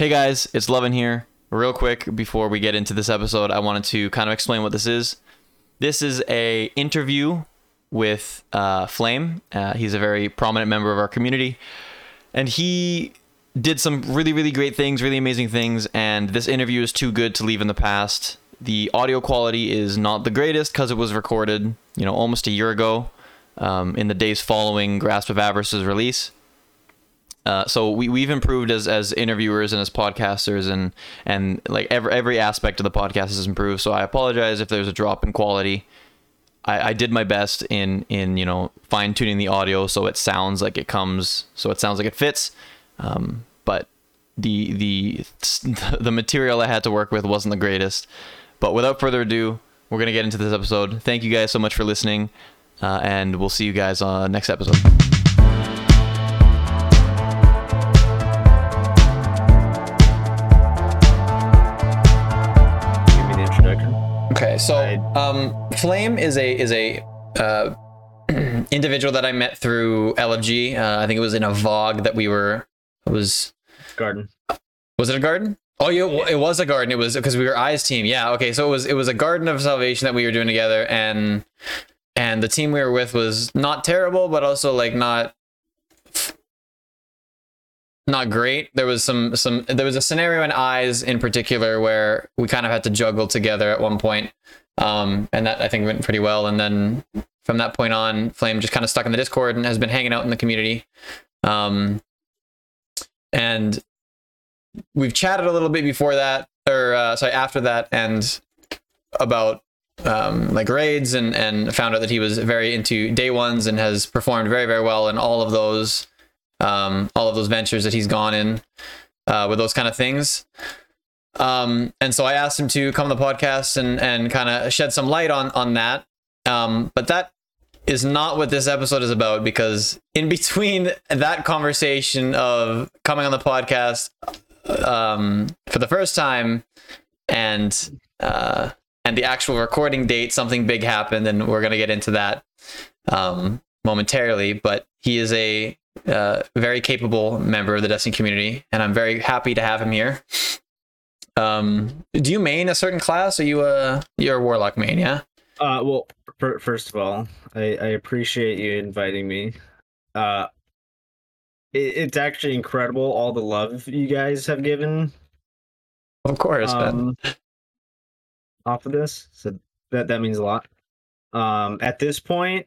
Hey guys, it's Lovin here. Real quick before we get into this episode, I wanted to kind of explain what this is. This is a interview with uh, Flame. Uh, he's a very prominent member of our community, and he did some really, really great things, really amazing things. And this interview is too good to leave in the past. The audio quality is not the greatest because it was recorded, you know, almost a year ago, um, in the days following Grasp of Avarice's release. Uh, so we we've improved as as interviewers and as podcasters and and like every every aspect of the podcast has improved. So I apologize if there's a drop in quality. I, I did my best in in you know fine tuning the audio so it sounds like it comes so it sounds like it fits. Um, but the the the material I had to work with wasn't the greatest. But without further ado, we're gonna get into this episode. Thank you guys so much for listening, uh, and we'll see you guys on next episode. So um, Flame is a is a uh, individual that I met through LFG. Uh, I think it was in a Vogue that we were. It was Garden. was it a garden? Oh, yeah, it was a garden. It was because we were Eyes team. Yeah. Okay, so it was it was a garden of salvation that we were doing together, and and the team we were with was not terrible, but also like not not great. There was some some there was a scenario in Eyes in particular where we kind of had to juggle together at one point, um, and that I think went pretty well. And then from that point on, Flame just kind of stuck in the Discord and has been hanging out in the community. Um, and we've chatted a little bit before that, or uh, sorry, after that, and about um, like raids, and and found out that he was very into day ones and has performed very very well in all of those, um, all of those ventures that he's gone in uh, with those kind of things. Um, and so I asked him to come on the podcast and and kind of shed some light on on that. Um, but that is not what this episode is about because in between that conversation of coming on the podcast um, for the first time and uh, and the actual recording date, something big happened, and we're gonna get into that um, momentarily. But he is a uh, very capable member of the Destiny community, and I'm very happy to have him here. Um, do you main a certain class? Are you a you're a warlock main? Yeah. Uh, well, fir- first of all, I, I appreciate you inviting me. Uh, it, it's actually incredible all the love you guys have given Of course, man. um, off of this. So that that means a lot. Um, at this point,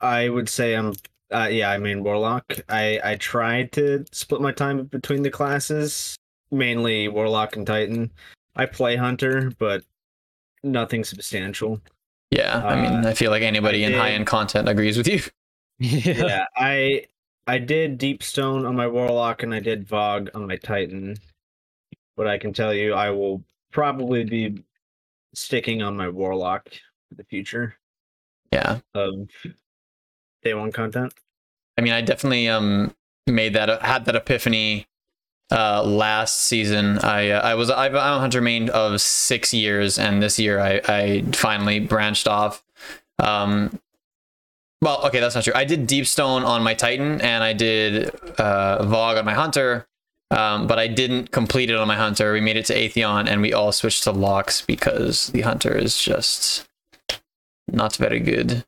I would say I'm. Uh, yeah, I mean warlock. I I tried to split my time between the classes, mainly warlock and titan. I play hunter, but nothing substantial. Yeah, I mean, Uh, I feel like anybody I in did- high end content agrees with you. yeah, I I did deep stone on my warlock and I did Vogue on my titan. But I can tell you, I will probably be sticking on my warlock for the future Yeah, of day one content. I mean, I definitely um made that had that epiphany uh last season. I uh, I was I've, I'm a hunter main of six years, and this year I I finally branched off. Um, well, okay, that's not true. I did deep stone on my titan, and I did uh Vogue on my hunter. Um, but I didn't complete it on my hunter. We made it to Atheon, and we all switched to locks because the hunter is just not very good.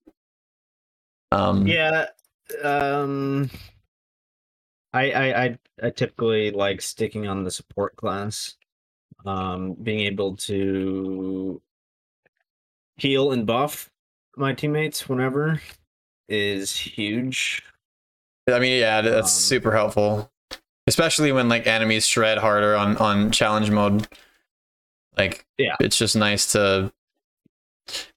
Um, Yeah, um, I I I, I typically like sticking on the support class, um, being able to heal and buff my teammates whenever is huge. I mean, yeah, that's Um, super helpful, especially when like enemies shred harder on on challenge mode. Like, Yeah. it's just nice to.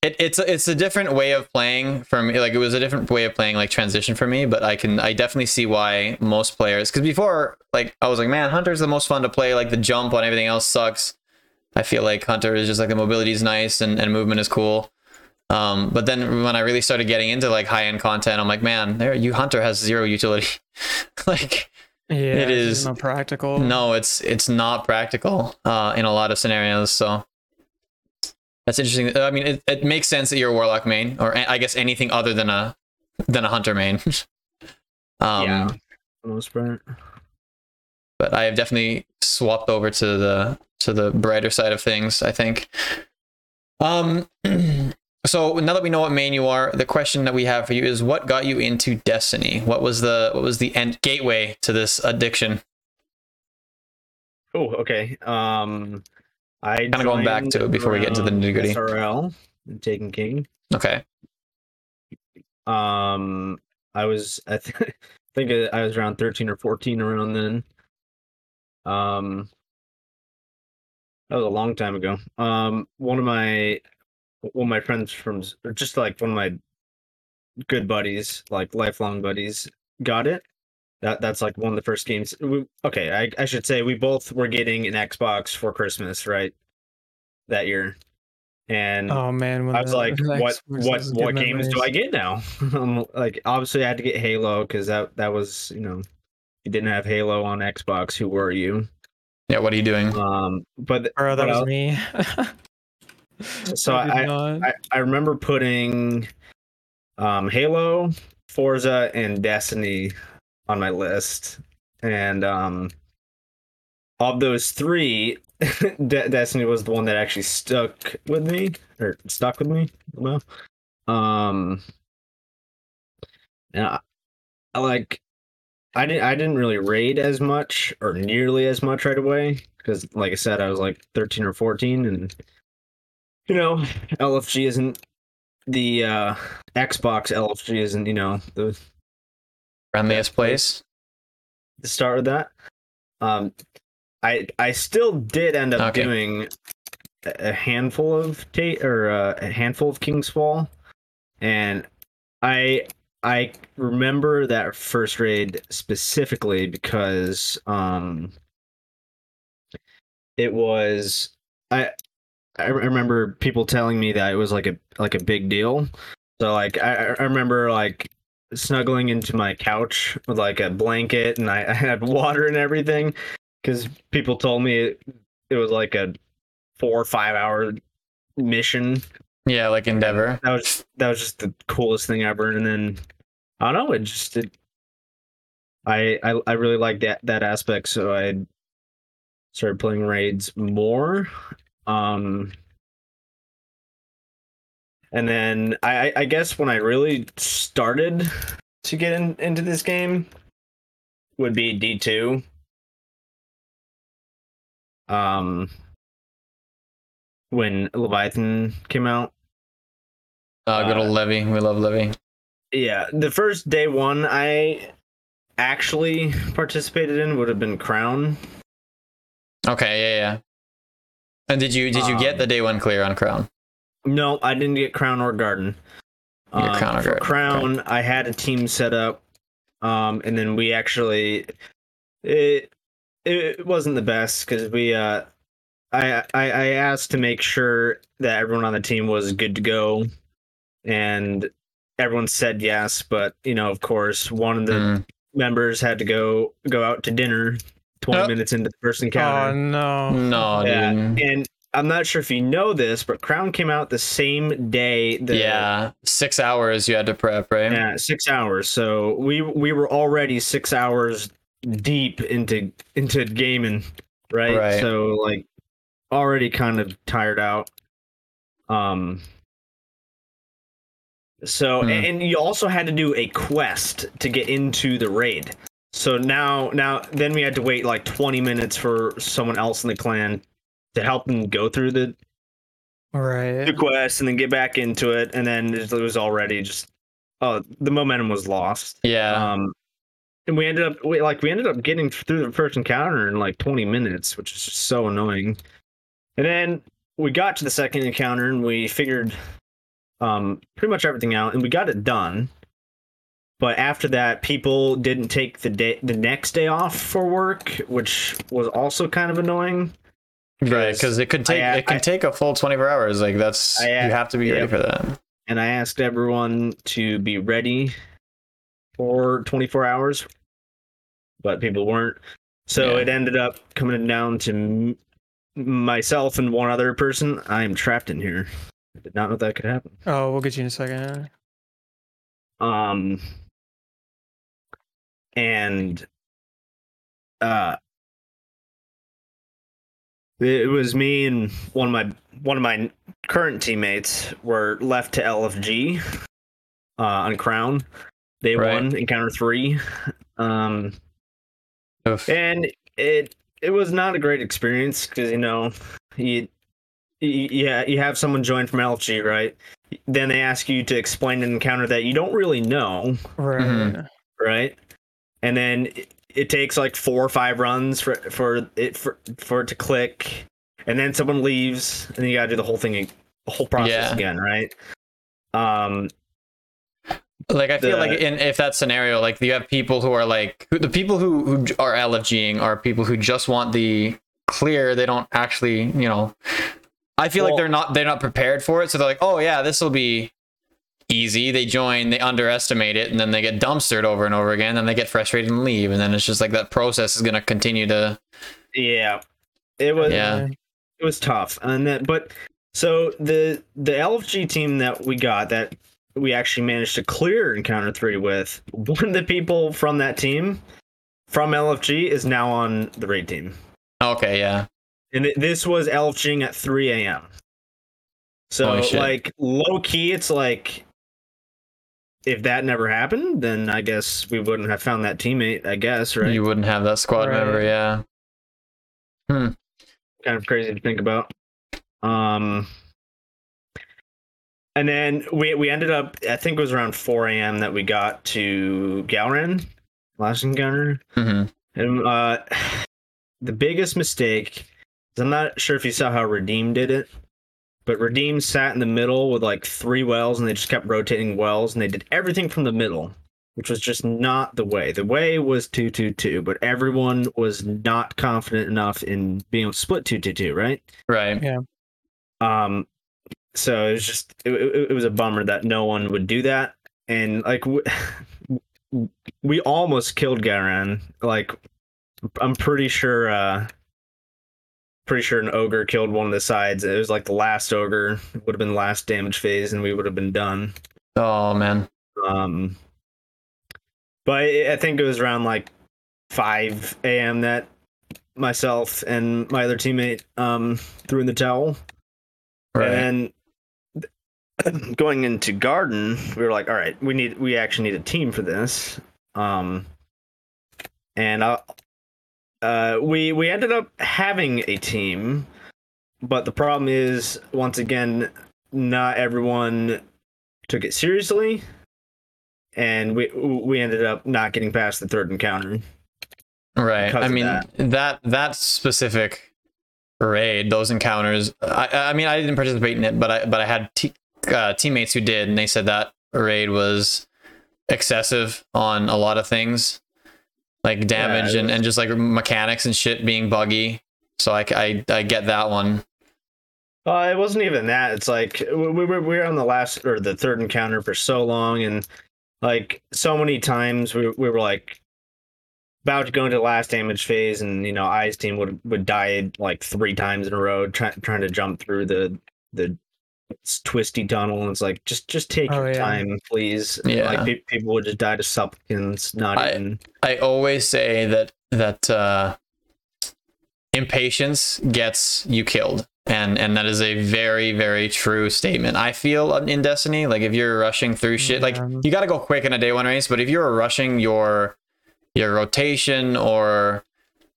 It, it's a, it's a different way of playing for me. Like it was a different way of playing, like transition for me. But I can I definitely see why most players. Because before, like I was like, man, Hunter's the most fun to play. Like the jump on everything else sucks. I feel like Hunter is just like the mobility is nice and, and movement is cool. Um, but then when I really started getting into like high end content, I'm like, man, there you Hunter has zero utility. like Yeah, it's is- not practical. no, it's it's not practical uh, in a lot of scenarios. So that's interesting. I mean, it, it makes sense that you're a warlock main, or I guess anything other than a than a hunter main. um, yeah, most part. but I have definitely swapped over to the to the brighter side of things. I think. Um. So now that we know what main you are, the question that we have for you is, what got you into Destiny? What was the what was the end gateway to this addiction? Oh, okay. Um, I Kinda going back to it before we get into the around nitty-gritty. SRL, Taken King. Okay. Um, I was I th- think I was around thirteen or fourteen around then. Um, that was a long time ago. Um, one of my one of my friends from or just like one of my good buddies, like lifelong buddies, got it. That that's like one of the first games. We, okay, I I should say we both were getting an Xbox for Christmas, right? That year, and Oh man, when I was the- like, the what Xbox what what games do I get now? I'm like, obviously I had to get Halo because that that was you know, you didn't have Halo on Xbox. Who were you? Yeah. What are you doing? Um, but Bro, that but was me. So did not. I, I remember putting um Halo, Forza, and Destiny on my list, and um, of those three, De- Destiny was the one that actually stuck with me or stuck with me. Well, um, I, I like. I didn't. I didn't really raid as much or nearly as much right away because, like I said, I was like thirteen or fourteen, and you know, LFG isn't the uh Xbox LFG isn't you know the Friendliest place. the start with that. Um, I I still did end up Okay. doing a a handful of Tate or uh, a handful of King's Fall, and I I remember that first raid specifically because um it was I I remember people telling me that it was like a like a big deal. So like I, I remember like snuggling into my couch with like a blanket and I, I had water and everything because people told me it, it was like a four or five hour mission. Yeah, like Endeavor. That was that was just the coolest thing ever. And then I don't know, it just it, I, I I really liked that that aspect, so I started playing raids more. Um and then I, I- guess when I really started to get in, into this game would be D2. Um when Leviathan came out. Uh, good old Levy. We love Levy. Yeah, the first day one I actually participated in would have been Crown. Okay. Yeah. Yeah. And did you did you get Um, the day one clear on Crown? No, I didn't get Crown or Garden. Um, Crown or for Garden, okay. I had a team set up, um, and then we actually it it wasn't the best because we uh I, I I asked to make sure that everyone on the team was good to go, and everyone said yes. But you know, of course, one of the Mm. members had to go go out to dinner twenty Yep. minutes into the first encounter. oh no. No, yeah, dude. and I'm not sure if you know this, but Crown came out the same day. The, yeah, six hours you had to prep, right? yeah, six hours. So we we were already six hours deep into into gaming, right? Right. So like already kind of tired out. Um. So Hmm. and you also had to do a quest to get into the raid. So now now then we had to wait like 20 minutes for someone else in the clan to help them go through the Right. the quest and then get back into it and then it was already just oh the momentum was lost Yeah. um and we ended up we, like we ended up getting through the first encounter in like 20 minutes which is just so annoying and then we got to the second encounter and we figured um pretty much everything out and we got it done but after that people didn't take the day the next day off for work which was also kind of annoying right, because it could take I- it can I- take a full twenty four hours. Like that's I- you have to be ready for that. and I asked everyone to be ready for 24 hours, but people weren't. So Yeah. it ended up coming down to m- myself and one other person. I am trapped in here. I did not know that could happen. Oh, we'll get you in a second. Um, and uh, it was me and one of my one of my current teammates were left to LFG uh, on Crown. They Right. won encounter three, um, Oof. and it it was not a great experience because you know you, you yeah you have someone join from LFG right. Then they ask you to explain an encounter that you don't really know, Right. Mhm. right? And then it, takes like four or five runs for for it for for it to click, and then someone leaves, and then you gotta do the whole thing, the whole process Yeah. again, right? Um, Like I feel the- like in if that scenario, like you have people who are like who, the people who who are LFGing are people who just want the clear. They don't actually, you know. I feel like they're not they're not prepared for it, so they're like, oh yeah, this will be easy. They join, they underestimate it, and then they get dumpstered over and over again. And they get frustrated and leave, and then it's just like that process is gonna continue to. yeah, it was Yeah. Uh, it was tough, and that but so the the LFG team that we got that we actually managed to clear encounter three with one of the people from that team from LFG is now on the raid team. Okay, yeah, And this was LFGing at 3 a.m. So, like, low key, it's like, if that never happened, then I guess we wouldn't have found that teammate, I guess, right? you wouldn't have that squad Right. member, yeah. Hmm. kind of crazy to think about. Um, and then we we ended up, I think it was around 4 a.m. that we got to Gahlran, last encounter. hmm And uh, the biggest mistake I'm not sure if you saw how Redeem did it, but Redeem sat in the middle with like three wells and they just kept rotating wells and they did everything from the middle, which was just not the way. The way was 222, but everyone was not confident enough in being able to split 222, right? Right. Yeah. Um, so it was just it, it, it was a bummer that no one would do that, and like w- we almost killed Garan. Like I'm pretty sure, uh pretty sure an ogre killed one of the sides. It was like the last ogre it would have been the last damage phase, and we would have been done. Oh man. Um, but I I think it was around like 5 a.m. that myself and my other teammate um threw in the towel. Right. And then going into garden, we were like, all right, we need we actually need a team for this. Um and uh, uh we we ended up having a team, but the problem is once again not everyone took it seriously and we we ended up not getting past the third encounter. Right. I mean that. that. that specific raid, those encounters. I, I mean, I didn't participate in it, but I but I had te- uh, teammates who did, and they said that raid was excessive on a lot of things, like damage it and, and just like mechanics and shit being buggy. So I, I, I get that one. Uh, it wasn't even that. It's like we we were we were on the last or the third encounter for so long, and like so many times we we were like about to go into the last damage phase, and you know, I's team would would die like three times in a row trying trying to jump through the the s- twisty tunnel. And it's like just just take Oh, your yeah. time, please. Yeah. like pe- people would just die to supplicants, not I- even. I always say that that uh, impatience gets you killed, and and that is a very very true statement. I feel in Destiny, like if you're rushing through shit, like you got to go quick in a day one race, but if you're rushing your your rotation or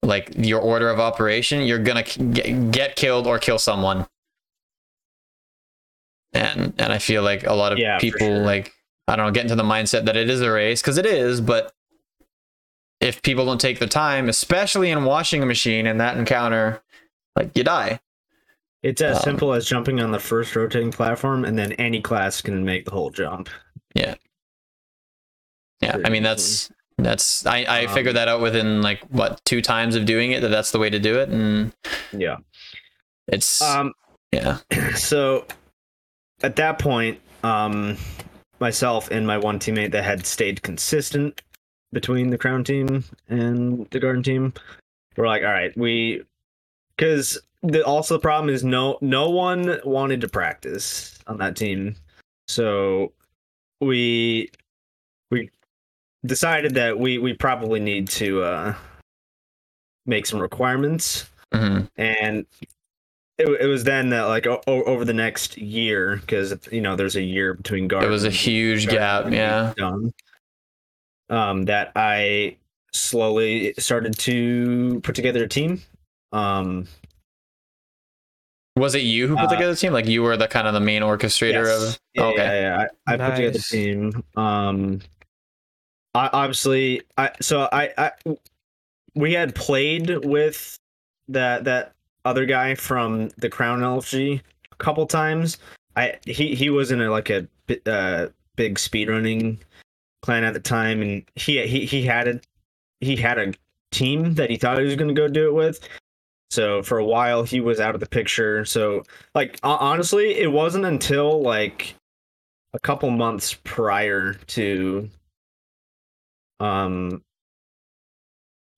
like your order of operation, you're gonna k- get, get killed or kill someone. And and I feel like a lot of Yeah, people sure. like I don't know get into the mindset that it is a race because it is, but if people don't take the time, especially in washing a machine in that encounter, like you die. It's as Um, simple as jumping on the first rotating platform, and then any class can make the whole jump. Yeah, Pretty I mean that's that's I I figured Um, that out within like what two times of doing it that that's the way to do it, and Yeah. it's Um. yeah so at that point um myself and my one teammate that had stayed consistent between the crown team and the garden team we're like all right we because the also the problem is no no one wanted to practice on that team. So we we decided that we we probably need to uh make some requirements hmm and it, it was then that like o- o- over the next year because you know there's a year between guard. It was a huge gap. Yeah. Done, um, that I slowly started to put together a team. Um, Was it you who put Uh, together the team? Like you were the kind of the main orchestrator yes. of. yeah, okay. yeah, yeah. I, I put together the team. Um, I obviously I so I I we had played with that that other guy from the Crown LFG a couple times. I he he was in a like a uh, big speedrunning clan at the time, and he he he had a he had a team that he thought he was going to go do it with. So for a while he was out of the picture. So like honestly, it wasn't until like a couple months prior to um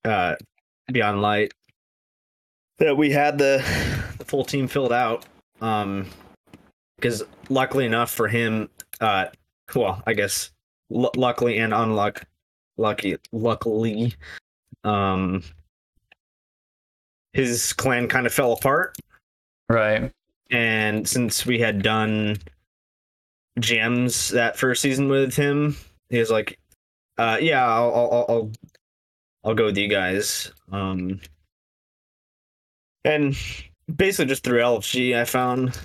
uh Beyond Light that we had the, the full team filled out. Um because luckily enough for him, uh well, I guess l- luckily and unluck lucky luckily um his clan kind of fell apart Right. and since we had done gems that first season with him he was like uh yeah i'll i'll i'll, I'll go with you guys um and basically just through lfg i found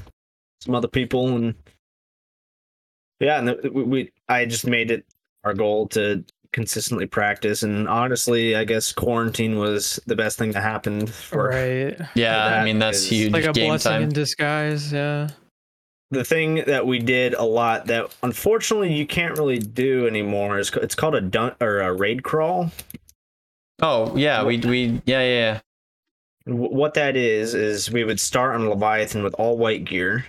some other people and yeah and we, we i just made it our goal to consistently practice and honestly i guess quarantine was the best thing that happened for right. Yeah. I mean that's is- huge Like a game blessing time. in disguise. Yeah. the thing that we did a lot that unfortunately you can't really do anymore is it's called a dun or a raid crawl. Oh yeah. We we yeah yeah. yeah. And wh- What that is is we would start on Leviathan with all white gear,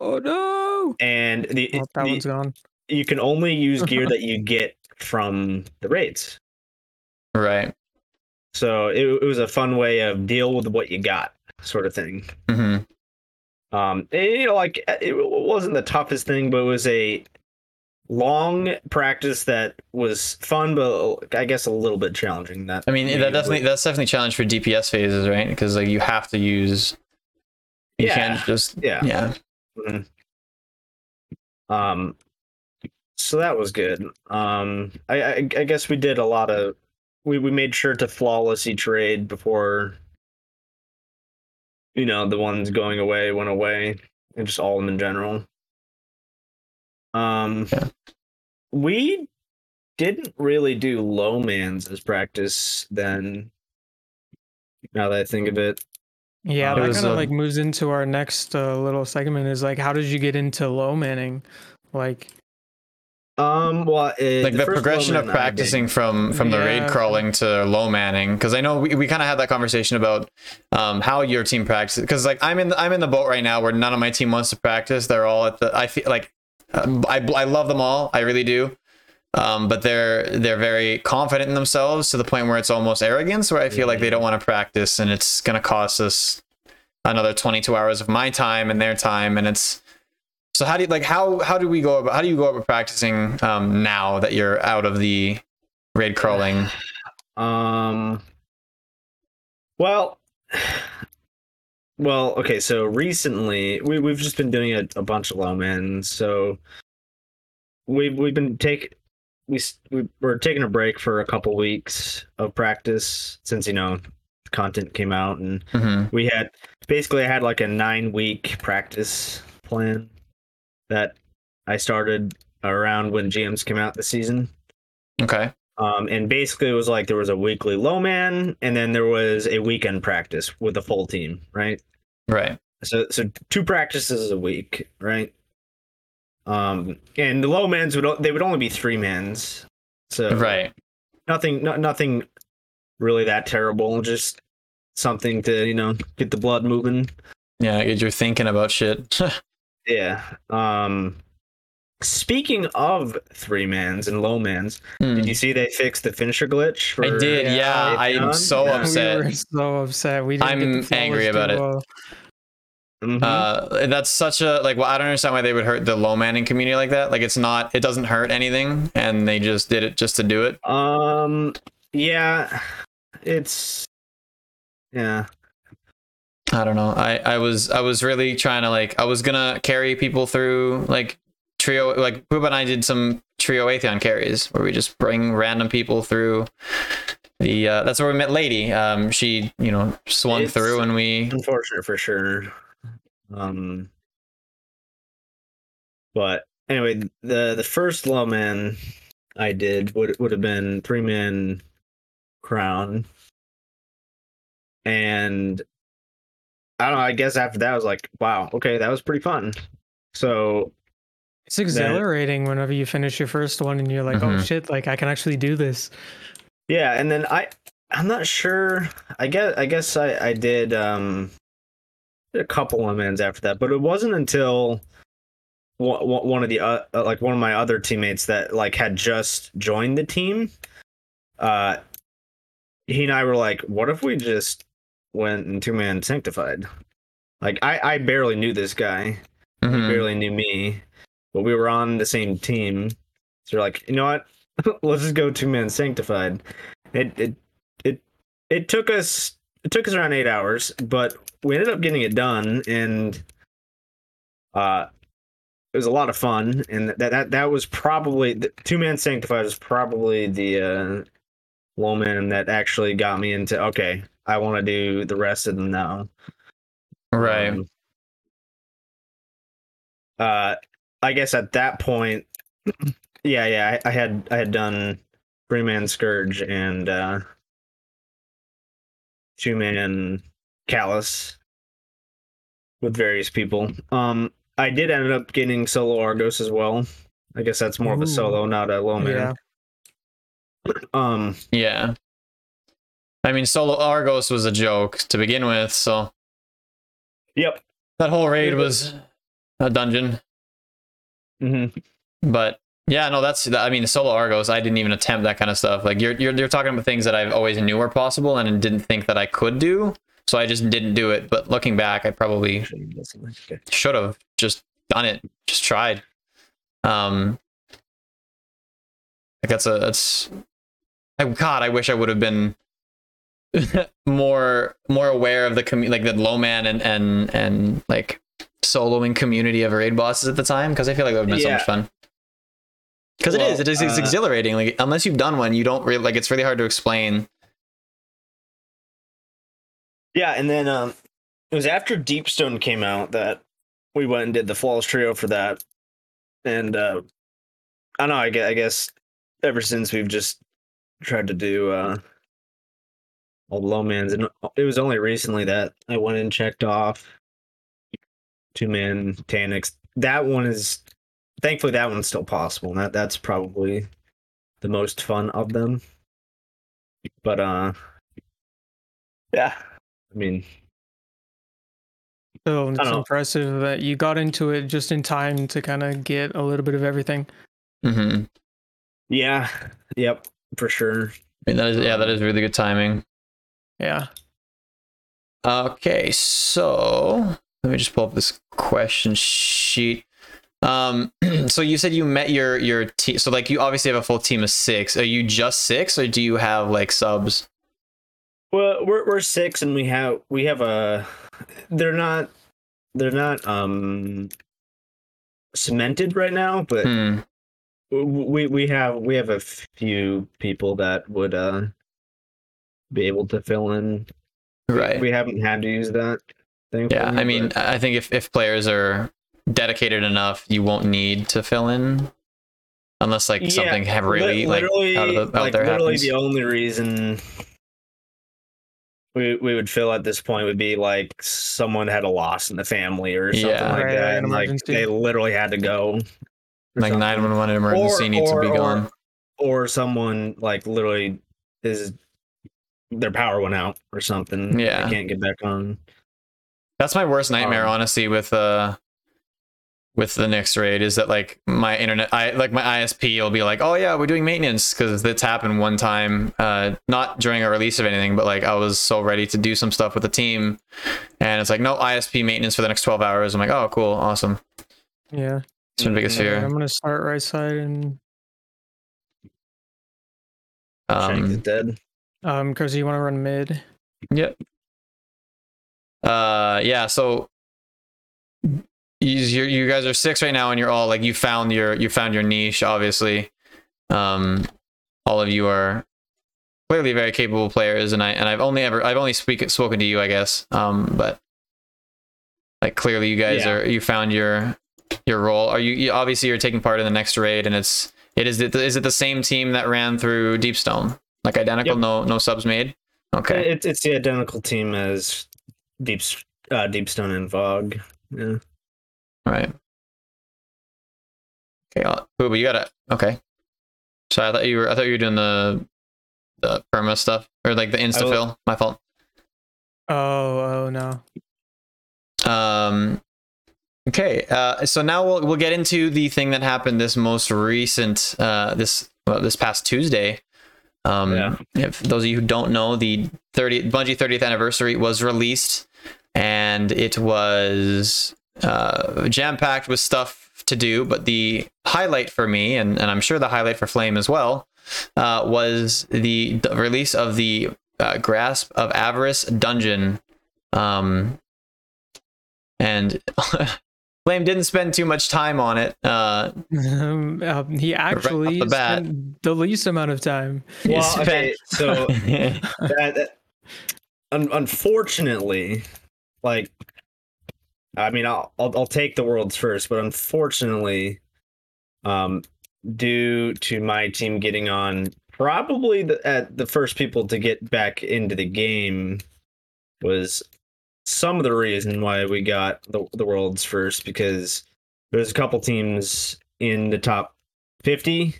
Oh no! and the, Oh, that the- one's gone. you can only use gear that you get from the raids. Right. So it, it was a fun way of deal with what you got, sort of thing. hmm Um, and, you know, like it wasn't the toughest thing, but it was a long practice that was fun, but I guess a little bit challenging. That I mean that definitely that's definitely challenge for DPS phases, right? Because like you have to use. You Yeah. can't just yeah. yeah. Mhm. Um, so that was good. Um, I, I I guess we did a lot of we we made sure to flawless each raid before. You know the ones going away went away, and just all of them in general. Um, Yeah. we didn't really do low mans as practice then. Now that I think of it, Yeah, Uh, that kind of uh, like moves into our next uh, little segment. Is like, how did you get into low manning? Like, um, well, uh, like the, first low progression of man I did- practicing from from the raid crawling to low manning because i know we, we kind of had that conversation about um how your team practices because like i'm in the, i'm in the boat right now where none of my team wants to practice they're all at the i feel like uh, i i love them all i really do um but they're they're very confident in themselves to the point where it's almost arrogance where i feel like they don't want to practice and it's going to cost us another 22 hours of my time and their time and it's so how do you like how how do we go about how do you go about practicing um, now that you're out of the raid crawling? Um. Well. Well, okay. So recently, we we've just been doing a, a bunch of low men. So we've we've been take we we we're taking a break for a couple weeks of practice since you know content came out and hmm we had basically I had like a nine week practice plan that I started around when GMs came out this season. Okay. Um, and basically, it was like there was a weekly low man, and then there was a weekend practice with the full team, right? Right. So, so two practices a week, right? Um, and the low mans would they would only be three mans, so Right. nothing, no, nothing really that terrible, just something to you know get the blood moving. Yeah. You're thinking about shit. Yeah. Um, speaking of three mans and low mans, Hmm. did you see they fixed the finisher glitch? For, I did. Yeah. Yeah, I am so Yeah. upset. we were so upset. We didn't I'm get the angry about it. well. Mhm. Uh, that's such a like. Well, I don't understand why they would hurt the low manning community like that. Like, it's not. It doesn't hurt anything, and they just did it just to do it. Um, yeah, it's yeah. I don't know. I I was I was really trying to like I was gonna carry people through like trio like Pooba and I did some trio Atheon carries where we just bring random people through the uh, that's where we met Lady. Um she, you know, swung It's- through and we unfortunate for sure. Um, but anyway, the the first low man I did would would have been three man crown, and I don't know. I guess after that, I was like, wow, okay, that was pretty fun. So It's exhilarating whenever you finish your first one and you're like, oh Mhm. shit, like I can actually do this. Yeah, and then I I'm not sure. I guess I guess I I did um a couple of mans after that, but it wasn't until one, one of the uh, uh, like one of my other teammates that like had just joined the team. Uh, he and I were like, "What if we just went in two man sanctified?" Like I I barely knew this guy, he Mhm. barely knew me, but we were on the same team. So we're like, you know what? Let's just go two man sanctified. It it it it took us it took us around eight hours, but we ended up getting it done, and uh, it was a lot of fun. And that that that was probably two man sanctified was probably the uh, low man that actually got me into okay. I want to do the rest of them now. right. Um, uh, I guess at that point, yeah, yeah, I, I had I had done three man scourge and uh, two man Calus with various people. Um, I did end up getting solo Argos as well. I guess that's more of a solo, not a low man. Um, Yeah. I mean Solo Argos was a joke to begin with, so yep. that whole raid was a dungeon. Hmm But yeah, no, that's I mean solo Argos. I didn't even attempt that kind of stuff. Like you're you're you're talking about things that I've always knew were possible and didn't think that I could do. So I just didn't do it. But looking back, I probably should have just done it, just tried. Um, like that's a that's. Like, God, I wish I would have been more more aware of the like the low man and and and like soloing community of raid bosses at the time because I feel like that would have been so much fun. Because it is, Well, it is, it's uh, exhilarating. Like unless you've done one, you don't really like. It's really hard to explain. Yeah, and then um, it was after Deepstone came out that we went and did the Flawless Trio for that, and uh, I don't know. I guess, I guess ever since we've just tried to do uh, all the low mans, and it was only recently that I went and checked off two man Taniks. That one is thankfully that one's still possible. That that's probably the most fun of them. But uh, yeah. I mean, So it's don't know. impressive that you got into it just in time to kind of get a little bit of everything. hmm Yeah. Yep. For sure. I mean, that is yeah, that is really good timing. Yeah. Okay, so let me just pull up this question sheet. Um, so you said you met your your team. So like you obviously have a full team of six. Are you just six, or do you have like subs? Well, we're we're six, and we have we have a. They're not. They're not um. Cemented right now, but Hmm. we we have we have a few people that would uh. Be able to fill in. Right. We haven't had to use that. Yeah. I mean, but- I think if if players are dedicated enough, you won't need to fill in, unless like Yeah, something have really like out of the out like there literally happens. the only reason we we would fill at this point would be like someone had a loss in the family or something Yeah. like Right, that, an and like emergency. they literally had to go. or like something. nine one one emergency Or- needs to be or- or- gone. or someone like literally is their power went out or something. Yeah. they can't get back on. That's my worst nightmare, Um, honestly, with uh with the Nix raid is that like my internet I like my ISP will be like, Oh yeah, we're doing maintenance because that's happened one time, uh not during a release of anything, but like I was so ready to do some stuff with the team and it's like no ISP maintenance for the next twelve hours. I'm like, Oh cool, awesome. Yeah. It's my biggest. Fear. I'm gonna start right side and Shanks is Um dead. um because you want to run mid. Yep. Uh, yeah. So you you you guys are six right now, and you're all like you found your you found your niche. Obviously, um, all of you are clearly very capable players, and I and I've only ever I've only speak spoken to you, I guess. Um, but like clearly, you guys Yeah. are you found your your role. Are you, you obviously you're taking part in the next raid, and it's it is it is it the same team that ran through Deepstone, like identical, Yep. no no subs made. Okay. It's it's the identical team as Deep uh, Deepstone and Vogue. Yeah. Right. Okay, uh, Booba, you gotta. Okay. So I thought you were. I thought you were doing the the perma stuff or like the insta fill. My fault. Oh, oh no. Um. Okay. Uh. So now we'll we'll get into the thing that happened this most recent. Uh. This well, this past Tuesday. Um. Yeah. If those of you who don't know, the 30 Bungie 30th anniversary was released, and it was uh, jam packed with stuff to do. But the highlight for me, and, and I'm sure the highlight for Flame as well, uh, was the, the release of the uh, Grasp of Avarice dungeon. Um, and Flame didn't spend too much time on it. Uh, Um, he actually the bat. spent the least amount of time. Well, spent- okay, so that, that un- unfortunately, like, I mean, I'll, I'll I'll take the world's first, but unfortunately, um, due to my team getting on probably the at the first people to get back into the game was some of the reason why we got the the world's first because there's a couple teams in the top 50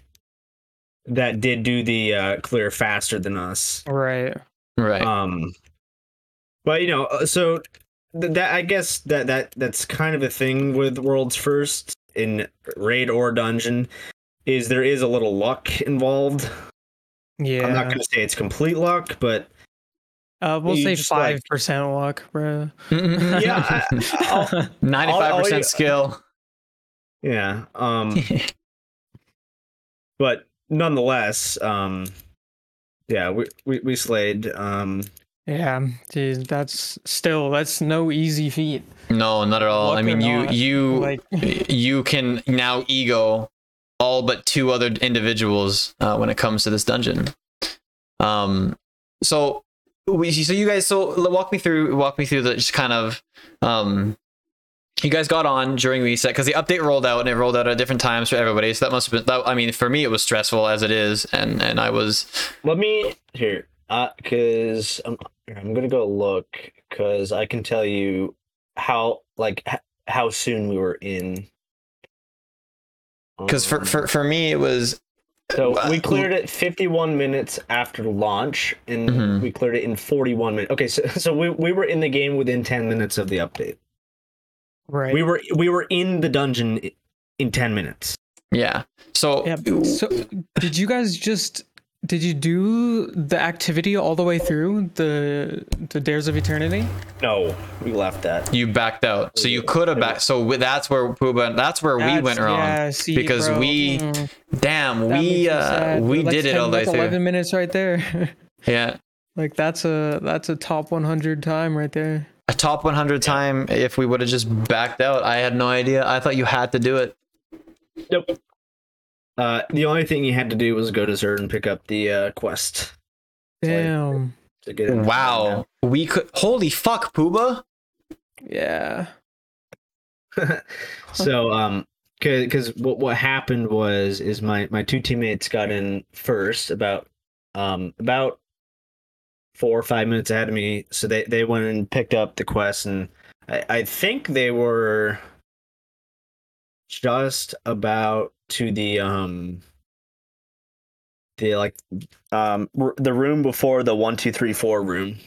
that did do the uh, clear faster than us. Right. right. Um, but you know, uh, so th- that I guess that that that's kind of a thing with world's first in raid or dungeon is there is a little luck involved. Yeah. I'm not going to say it's complete luck, but uh, we'll say five percent luck, bro. yeah, I, I'll, Ninety-five I'll- percent skill. yeah. Um, but nonetheless, um, yeah, we we, we slayed. Um, yeah, dude, that's still that's no easy feat. no, not at all. I Luck or mean, you not, you Like, you can now ego all but two other individuals uh, when it comes to this dungeon. Um, so we so you guys so walk me through walk me through the just kind of um you guys got on during reset because the update rolled out and it rolled out at different times for everybody so that must have been that, i mean for me it was stressful as it is and and i was Let me here, uh, cause I'm here, I'm gonna go look, cause I can tell you how like h- how soon we were in. because for, Um, for for me it was so we cleared it 51 minutes after launch, and Mhm. we cleared it in 41 minutes. Okay, so so we we were in the game within 10 minutes of the update. right. We were we were in the dungeon in 10 minutes. yeah so Yeah. So, did you guys just did you do the activity all the way through the the Dares of Eternity? No, we left that. you backed out. So you could have back so wi- that's where Pooba, that's where we went wrong. yeah, see, because bro, we- mm, damn that we uh we That's did it 10 all the way that's through. 11 minutes right there. yeah. Like that's a that's a top 100 time right there. a top 100 time if we would have just backed out i had no idea. I thought you had to do it. Nope. Uh, the only thing you had to do was go to Zerd and pick up the uh, quest Damn. to get it. wow we could holy fuck pooba Yeah. so um because what what happened was is my my two teammates got in first about um about four or five minutes ahead of me so they they went and picked up the quest and i i think they were just about to the um the like um r- the room before the one two three four room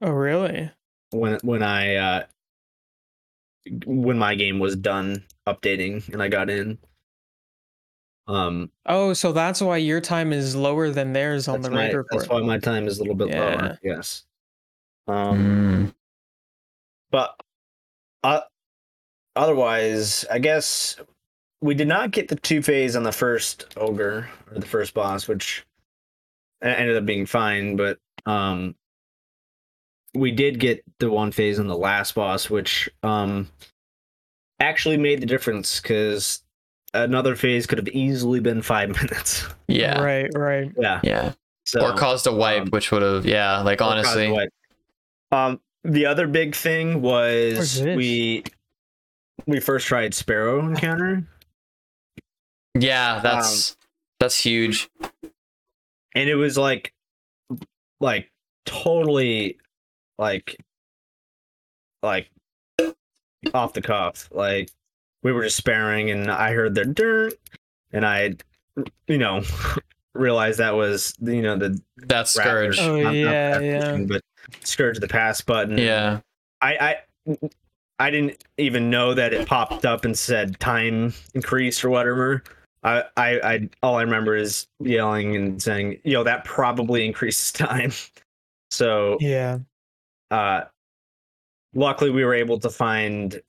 Oh really? when when I uh when my game was done updating and I got in. Um Oh, so that's why your time is lower than theirs on the my, raid report. that's why my time is a little bit Yeah. lower. Yes. Um Mm. but uh otherwise I guess we did not get the two phase on the first ogre or the first boss, which ended up being fine, but um we did get the one phase on the last boss, which um actually made the difference because another phase could have easily been five minutes. Yeah. Right, right. Yeah. Yeah. So or caused a wipe, um, which would have, yeah, like honestly. Um, the other big thing was we we first tried Sparrow encounter, Yeah, um, that's that's huge. and it was like like totally like like off the cuff. Like we were just sparring, and I heard their dirt, and I, you know, realized that was you know the That's Raptors. Scourge. Oh, Not- not yeah, Raptors, yeah. But Scourge the pass button. Yeah. I, I I didn't even know that it popped up and said time increased or whatever. I, I, I all I remember is yelling and saying, "Yo, that probably increases time." So, Yeah. uh, luckily we were able to find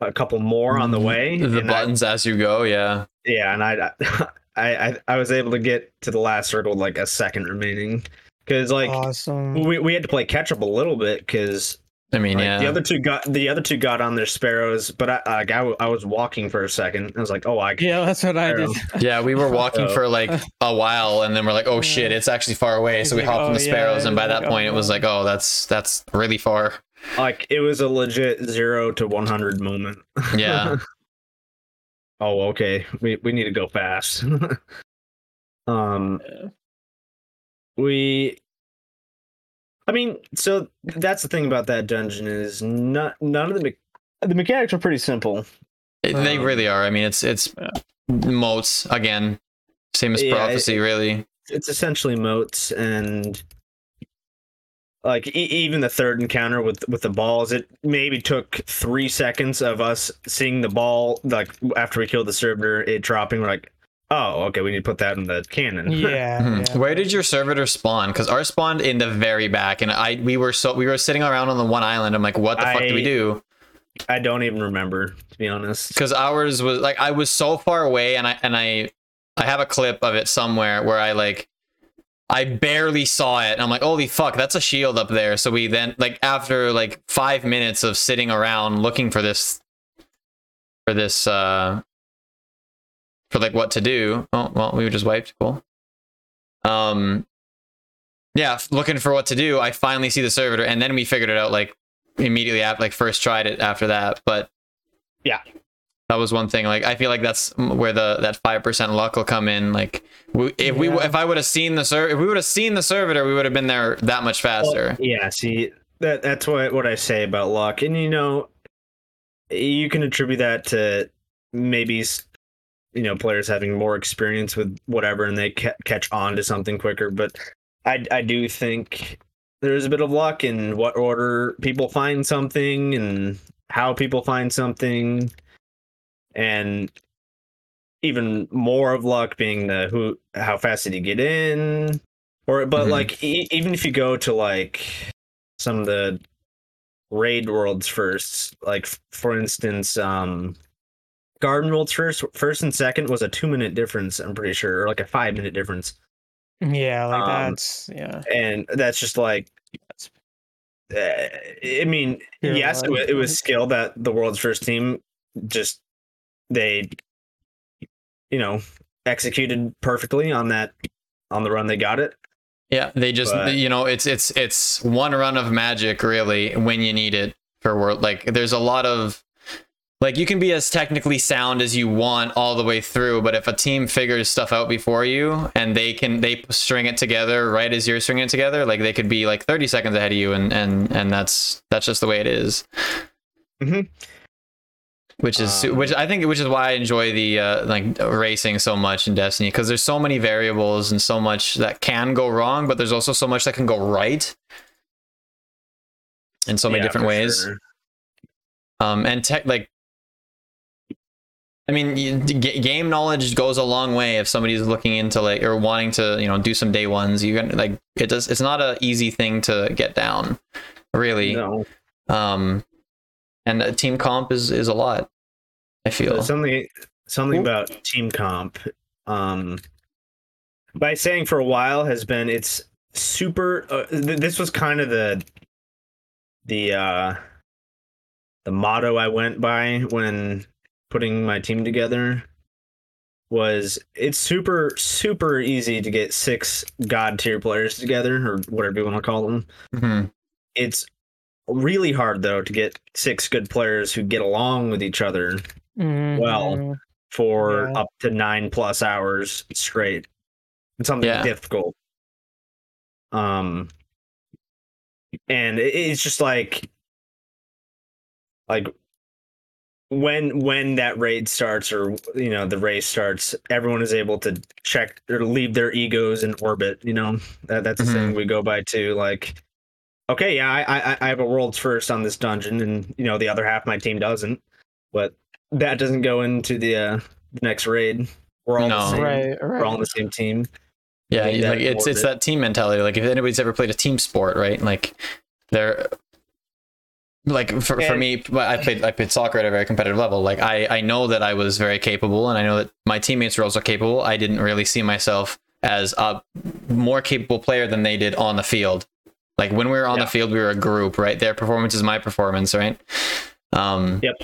a couple more on the way. The and I- buttons as you go, yeah. yeah, and I, I, I, I was able to get to the last circle with like a second remaining because like awesome. we we had to play catch up a little bit because I mean, Like, yeah. The other two got the other two got on their sparrows, but I like I, w- I was walking for a second. I was like, oh, I Yeah, that's what I did. Yeah, we were walking for like a while, and then we're like, "Oh shit, it's actually far away." So we It's like, hopped on oh, the yeah, sparrows, and it's by that like, point, oh, it was like, "Oh, that's that's really far." like it was a legit zero to one hundred moment. Yeah, oh, okay. We we need to go fast. um, we. I mean, so that's the thing about that dungeon is not none of the me- the mechanics are pretty simple. It- they Um, really are. I mean, it's it's Yeah. motes again, same as Yeah, it- prophecy, really. it's essentially motes and like e- even the third encounter with with the balls it maybe took three seconds of us seeing the ball like after we killed the servitor it dropping we're like oh okay we need to put that in the cannon Yeah. Mhm. yeah. Where did your servitor spawn? Because ours spawned in the very back, and I we were so we were sitting around on the one island. I'm like, "What the fuck do we do?" i don't even remember to be honest because ours was like I was so far away, and I and I I have a clip of it somewhere where I like I barely saw it. And I'm like, holy fuck, that's a shield up there. So we then like after like five minutes of sitting around looking for this for this uh for like what to do. Oh well, we were just wiped. Cool. Um yeah, looking for what to do. I finally see the servitor, and then we figured it out like immediately after, like first tried it after that. But Yeah. that was one thing. Like I feel like that's where the that five percent luck will come in. Like we, if we if I would have seen the ser- if we would have seen the servitor, we would have been there that much faster. yeah see that that's what what i say about luck and you know you can attribute that to maybe you know players having more experience with whatever and they ca- catch on to something quicker but i i do think there's a bit of luck in what order people find something and how people find something and even more of luck being the who how fast did you get in or but Mhm. like e- even if you go to like some of the raid worlds first like for instance um garden worlds first first and second was a two minute difference i'm pretty sure or like a five minute difference Yeah, like Um, that's yeah. and that's just like uh, i mean Pure yes it was, it was skill that the world's first team just they you know executed perfectly on that on the run they got it Yeah, they just But- you know it's it's it's one run of magic really when you need it for world. Like there's a lot of like you can be as technically sound as you want all the way through, but if a team figures stuff out before you and they can they string it together right as you're stringing it together, like they could be like 30 seconds ahead of you, and and and that's that's just the way it is. Mhm. Which is Um, which I think which is why I enjoy the uh, like racing so much in Destiny because there's so many variables and so much that can go wrong, but there's also so much that can go right in so many Yeah, different ways. sure. Um, and tech like, I mean, you, g- game knowledge goes a long way if somebody's looking into like or wanting to you know do some day ones. You can like it does. It's not an easy thing to get down, really. no Um, and a team comp is is a lot. I feel. something something Cool. about team comp um by saying for a while has been it's super uh, th- this was kind of the the uh the motto I went by when putting my team together was it's super super easy to get six god tier players together or whatever you want to call them. Mhm. It's really hard though to get six good players who get along with each other Well, Mhm. for Yeah. up to nine plus hours straight. It's something Yeah. difficult. Um, and it's just like, like when when that raid starts or you know the race starts, everyone is able to check or leave their egos in orbit. You know that that's the thing we go by too. Like, okay, yeah, I, I I have a world's first on this dungeon, and you know the other half of my team doesn't, but that doesn't go into the uh, the next raid. We're all No. the same. Right, We're all on the same team. Yeah, Make like it's it's orbit. that team mentality. Like if anybody's ever played a team sport, right? Like they're like for, for me, I played I played soccer at a very competitive level. Like I I know that I was very capable, and I know that my teammates were also capable. I didn't really see myself as a more capable player than they did on the field. Like when we were on Yeah. the field, we were a group, right? Their performance is my performance, right? Um, Yep.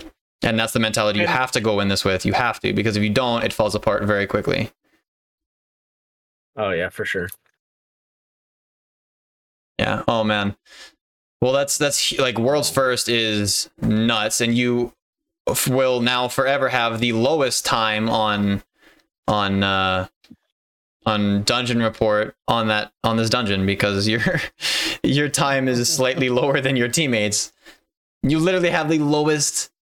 And that's the mentality you have to go in this with. You have to because if you don't, it falls apart very quickly. Oh yeah, for sure. Yeah. Oh man. Well, that's that's like world's first is nuts, and you f- will now forever have the lowest time on on uh on dungeon report on that on this dungeon because your your time is slightly lower than your teammates. You literally have the lowest.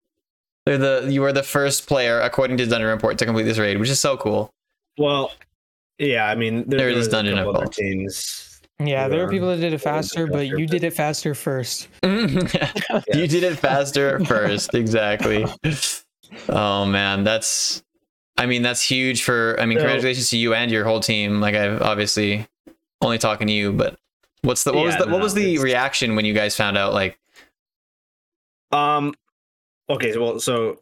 They're the you are the first player according to dungeon report to complete this raid, which is so cool. Well, yeah, I mean, there, There a Dungeon of other teams. Yeah, there are people that did it faster, but you did it faster first. you did it faster first exactly oh man that's i mean that's huge for i mean, congratulations to you and your whole team like i've obviously only talking to you but what's the what was Yeah, the what was the it's- reaction when you guys found out like Um. Okay. Well, so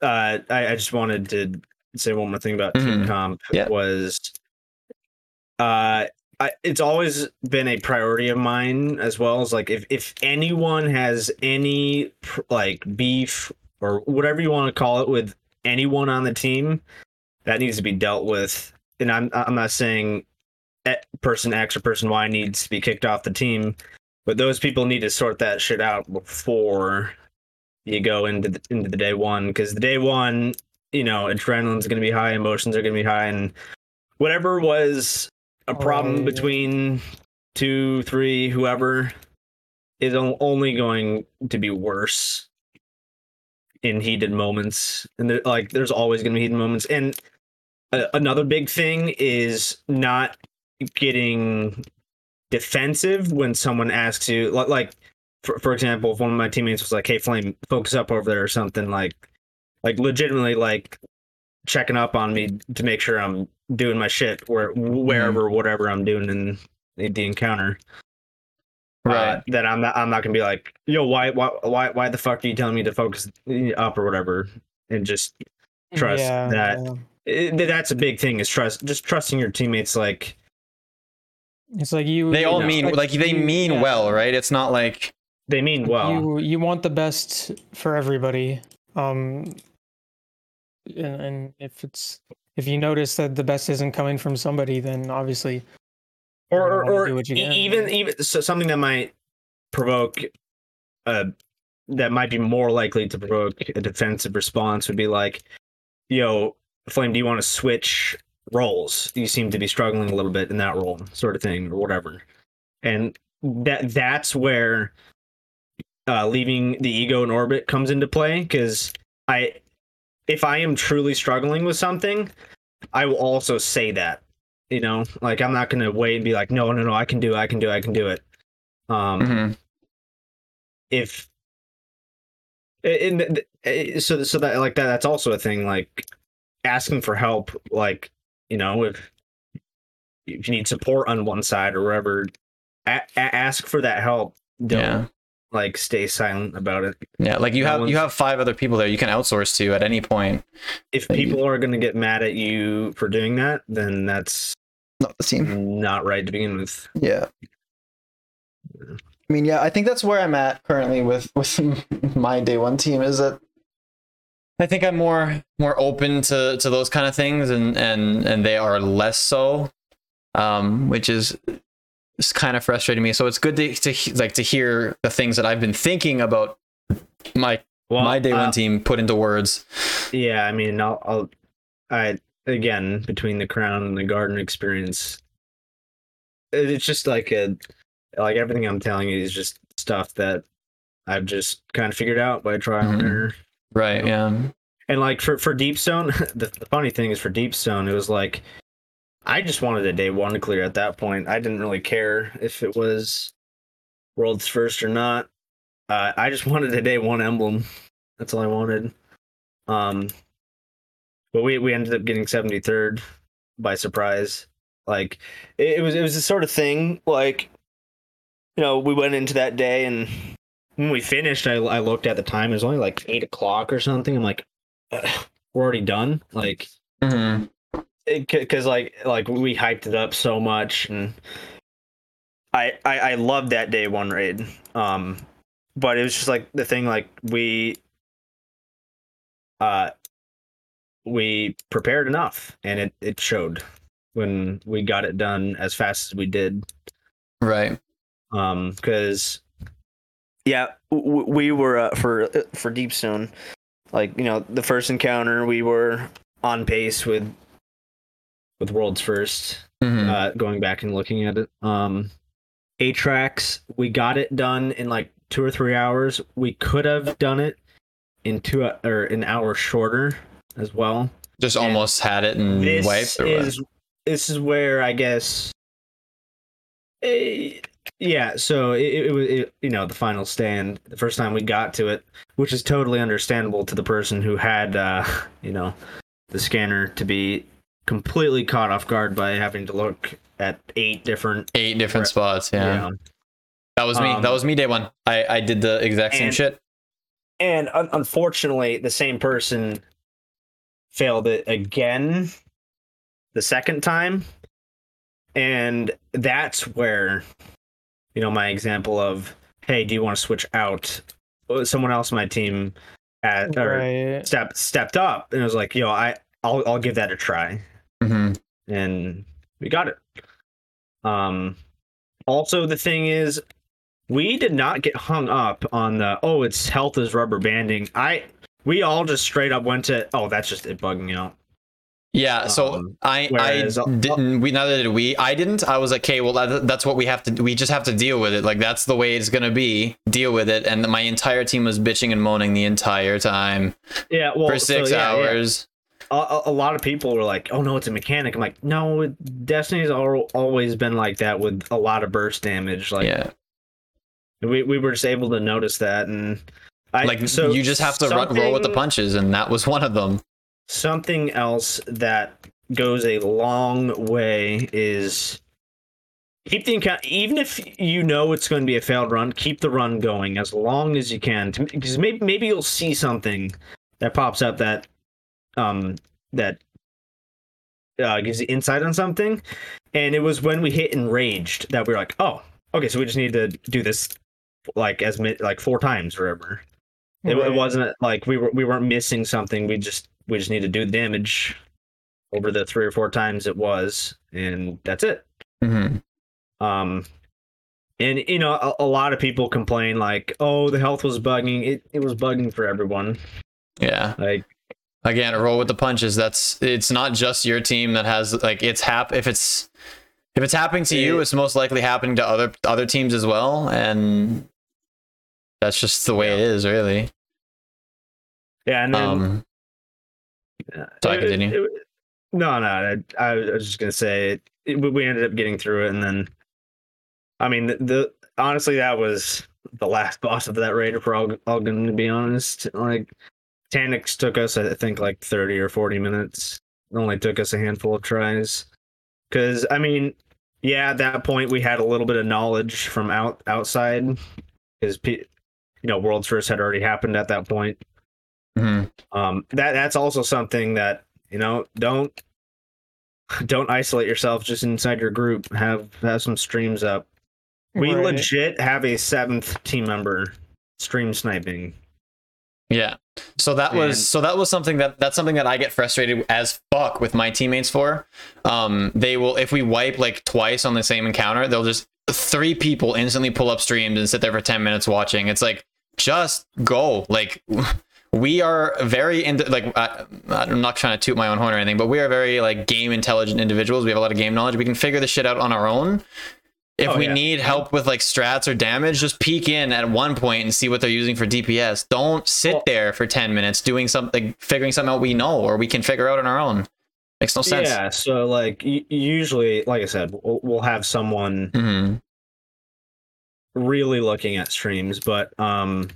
uh, I, I just wanted to say one more thing about team Mhm. comp Yeah. was, uh, I, it's always been a priority of mine as well as like if if anyone has any like beef or whatever you want to call it with anyone on the team, that needs to be dealt with. And I'm I'm not saying person X or person Y needs to be kicked off the team, but those people need to sort that shit out before you go into the, into the day one because the day one, you know, adrenaline's going to be high, emotions are going to be high, and whatever was a problem oh, Right. between two, three, whoever is only going to be worse in heated moments, and there, like there's always going to be heated moments. And a- another big thing is not getting defensive when someone asks you li- like for, for example if one of my teammates was like hey flame focus up over there or something like like legitimately like checking up on me to make sure i'm doing my shit where wherever whatever i'm doing in the, the encounter right uh, that i'm not i'm not gonna be like yo why why why why the fuck are you telling me to focus up or whatever and just Trust that- yeah. it, that's a big thing is trust just trusting your teammates like It's like you. they you all know, mean like they you- mean yeah. well right it's not like they mean well you you want the best for everybody um and, and if it's if you notice that the best isn't coming from somebody then obviously or or, or do what you e- can. even even so something that might provoke uh that might be more likely to provoke a defensive response would be like yo flame do you want to switch roles you seem to be struggling a little bit in that role sort of thing or whatever and that that's where uh leaving the ego in orbit comes into play because i if i am truly struggling with something i will also say that you know? Like i'm not gonna wait and be like no no no i can do it i can do it i can do it. Um mhm. if the- so so that like that that's also a thing like asking for help like you know if if you need support on one side or whatever a- a- ask for that help. Don't yeah like stay silent about it. Yeah like you That have you have five other people there you can outsource to at any point. If Thank you. people are going to get mad at you for doing that then that's not the team not right to begin with. Yeah. I mean, yeah, I think that's where I'm at currently with with my day one team is that I think I'm more more open to to those kind of things, and and and they are less so, um, which is it's kind of frustrating me. So it's good to to like to hear the things that I've been thinking about my Well, my day one uh, team put into words. Yeah, I mean, I'll, I'll, I again between the crown and the garden experience, it's just like a, like everything I'm telling you is just stuff that I've just kind of figured out by trial and Mhm. error. Right. Yeah. And like for for Deepstone, the, the funny thing is for Deepstone, it was like I just wanted a day one clear at that point. I didn't really care if it was world's first or not. Uh, I just wanted a day one emblem. That's all I wanted. Um, but we we ended up getting seventy third by surprise. Like it, it was it was the sort of thing like you know we went into that day and when we finished, I I looked at the time. It was only like eight o'clock or something. I'm like, we're already done. Like hmm because like like we hyped it up so much. And I, I i loved that day one raid um but it was just like the thing like we uh we prepared enough and it it showed when we got it done as fast as we did. Right. um because yeah w- we were uh, for for deepstone like you know the first encounter we were on pace with with world's first Mhm. uh going back and looking at it um a tracks we got it done in like two or three hours we could have done it in two or an hour shorter as well Just and almost had it and this wiped. What? is this is where I guess, eh, yeah. So it, it was you know the final stand the first time we got to it, which is totally understandable to the person who had uh, you know the scanner to be completely caught off guard by having to look at eight different. eight different Right. spots. Yeah. Yeah. That was me. Um, that was me day one. I, I did the exact same and- shit. And un- unfortunately, the same person failed it again the second time. And that's where, you know, my example of, hey, do you want to switch out? Uh, Someone else on my team had, or Right. stepped stepped up and was like, yo, I I'll I'll give that a try. Hmm And we got it. Um also the thing is we did not get hung up on the oh its health is rubber banding. I we all just straight up went to oh that's just it bugging out. Yeah. So Um, I whereas- I didn't. We neither did we. I didn't. I was like, okay, well that, that's what we have to. We just have to deal with it. Like that's the way it's gonna be. Deal with it. And my entire team was bitching and moaning the entire time Yeah, well for six so, yeah, yeah. hours. A, a- lot of people were like, "Oh no, it's a mechanic." I'm like, "No, Destiny's al- always been like that with a lot of burst damage." Like, yeah. we we were just able to notice that, and I Like so you just have to run, roll with the punches, and that was one of them. Something else that goes a long way is keep the account even if you know it's going to be a failed run keep the run going as long as you can because maybe maybe you'll see something that pops up that um that uh, gives you insight on something and it was when we hit enraged that we were like oh okay so we just need to do this like as mi- like four times or whatever it, it wasn't like we were we weren't missing something. We just we just need to do the damage over the three or four times it was, and that's it. hmm Um, and you know a, a lot of people complain like, oh, the health was bugging. It it was bugging for everyone. Yeah. Like Again, roll with the punches. That's. It's not just your team that has like it's hap. If it's if it's happening to you, it's most likely happening to other other teams as well, and that's just the way it is, really. yeah, and then Um. sorry, it- continue. it- no, no, I, I was just gonna say it, it, we ended up getting through it, and then I mean the, the honestly that was the last boss of that raid. If we're all, all going to be honest, like Taniks took us, I think, like thirty or forty minutes. It only took us a handful of tries, because I mean, yeah, at that point we had a little bit of knowledge from out outside, because you know, World's First had already happened at that point. mhm. Um, that that's also something that you know don't don't isolate yourself just inside your group. Have have some streams up We Right. legit have a seventh team member stream sniping. Yeah. So that And- was so that was something that that's something that I get frustrated as fuck with my teammates for. Um, they will if we wipe like twice on the same encounter, they'll just three people instantly pull up streams and sit there for ten minutes watching. It's like just go. Like we are very into like I, I'm not trying to toot my own horn or anything, but we are very like game intelligent individuals. We have a lot of game knowledge. We can figure this shit out on our own. If Oh, we yeah. need help with like strats or damage, just peek in at one point and see what they're using for DPS. Don't sit Well- there for 10 minutes doing something, figuring something out we know or we can figure out on our own. Makes no sense. Yeah, so like y- usually, like I said, we'll, we'll have someone hmm really looking at streams, but um,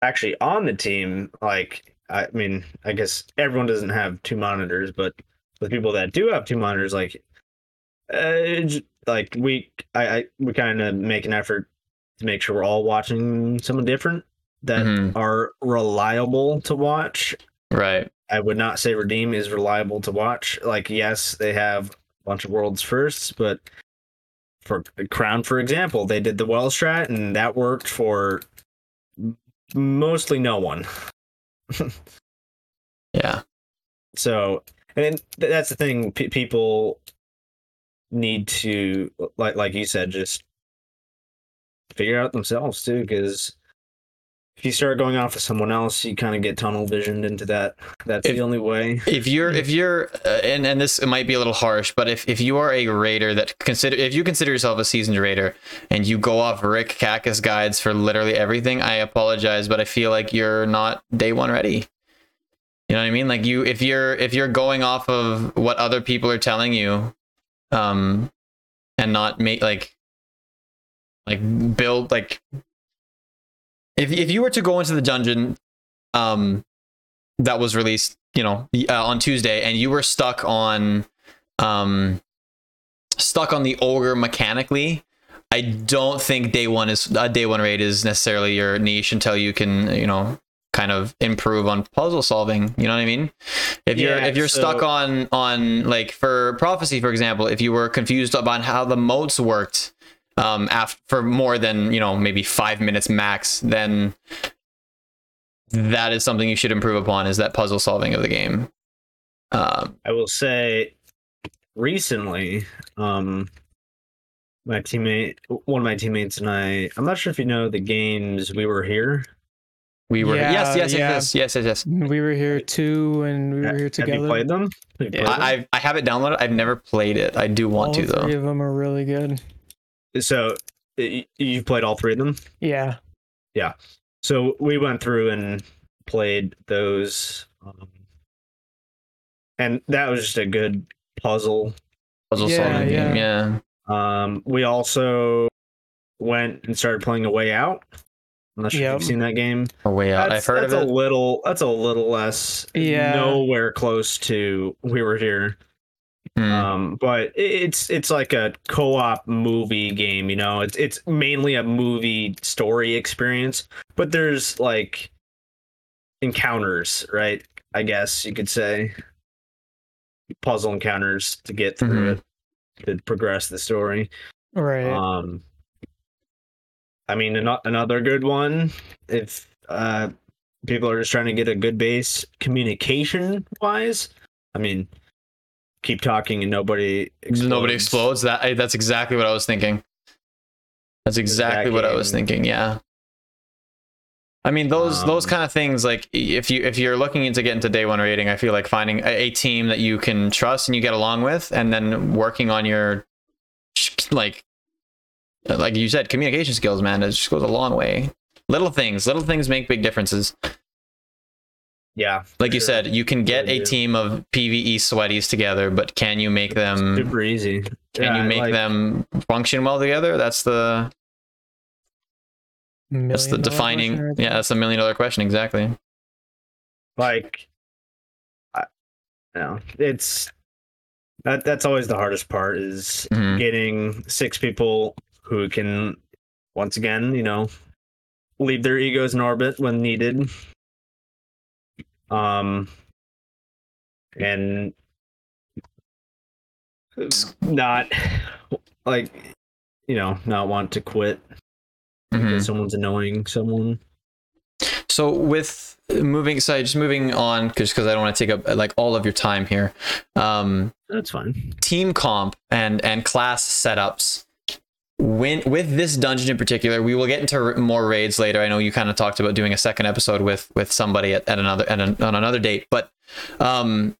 actually on the team, like I mean, I guess everyone doesn't have two monitors, but the people that do have two monitors, like, uh, like we, I, I we kind of make an effort to make sure we're all watching something different that Mhm. are reliable to watch Right. I would not say Redeem is reliable to watch. Like, yes, they have a bunch of worlds firsts, but for Crown, for example, they did the well strat, and that worked for mostly no one. Yeah. So, and th- that's the thing. P- people need to, like, like you said, just figure out themselves too, because. If you start going off of someone else, you kind of get tunnel visioned into that. That's If- the only way. If you're, if you're, uh, and, and this might be a little harsh, but if, if you are a raider that consider, if you consider yourself a seasoned raider and you go off Rick Cactus guides for literally everything, I apologize, but I feel like you're not day one ready. You know what I mean? Like you, if you're, if you're going off of what other people are telling you, um, and not make like, like build like, if if you were to go into the dungeon, um, that was released, you know, uh, on Tuesday, and you were stuck on, um, stuck on the ogre mechanically. I don't think day one is a day one raid is necessarily your niche until you can, you know, kind of improve on puzzle solving. You know what I mean? If you're if you're stuck on on like for prophecy, for example, if you were confused about how the motes worked, um, after for more than you know maybe five minutes max, then that is something you should improve upon is that puzzle solving of the game. Um, I will say recently, um my teammate one of my teammates and I I'm not sure if you know the games we were here. We were Yeah, yes, yes, yeah. yes, yes, yes, yes. We were here too, and we were Ha- here Have together. you played them? Have you Yeah. played them? I, I I have it downloaded. I've never played it. I do want All to three though. of them are really good. so you've played all three of them? Yeah. Yeah. So we went through and played those um, and that was just a good puzzle. Puzzle Yeah, solving game. Yeah. Um we also went and started playing a way out. I'm not sure Yep. if you've seen that game. A way out. That's, I've heard of that's it. a little. That's a little less. Yeah. Nowhere close to we were here. Mm. Um, but it's it's like a co-op movie game. You know, it's it's mainly a movie story experience, but there's like encounters, right? I guess you could say puzzle encounters to get through Mhm. it to progress the story. Right. Um, I mean, ano- another good one. If uh, people are just trying to get a good base communication wise, I mean, keep talking and nobody explodes. Nobody explodes. That I, that's exactly what I was thinking. That's exactly what I was thinking. Yeah. I mean those those Um, kind of things like if you if you're looking into get into day one rating, I feel like finding a, a team that you can trust and you get along with, and then working on your like like you said communication skills, man, it just goes a long way. Little things, little things make big differences. Yeah, Like you sure. said, you can get Really a do. team of PVE sweaties together, but can you make them super easy. can Yeah, you make like- them function well together that's the that's the defining question yeah that's the million dollar question exactly like I, you know, it's that that's always the hardest part is Mhm. getting six people who can once again you know leave their egos in orbit when needed um and not like you know, not want to quit Mhm. because someone's annoying someone. So with moving, so just moving on, because I don't want to take up like all of your time here. Um, That's fine. team comp and and class setups. When with this dungeon in particular, we will get into more raids later. I know you kind of talked about doing a second episode with with somebody at, at another at an, on another date, but um,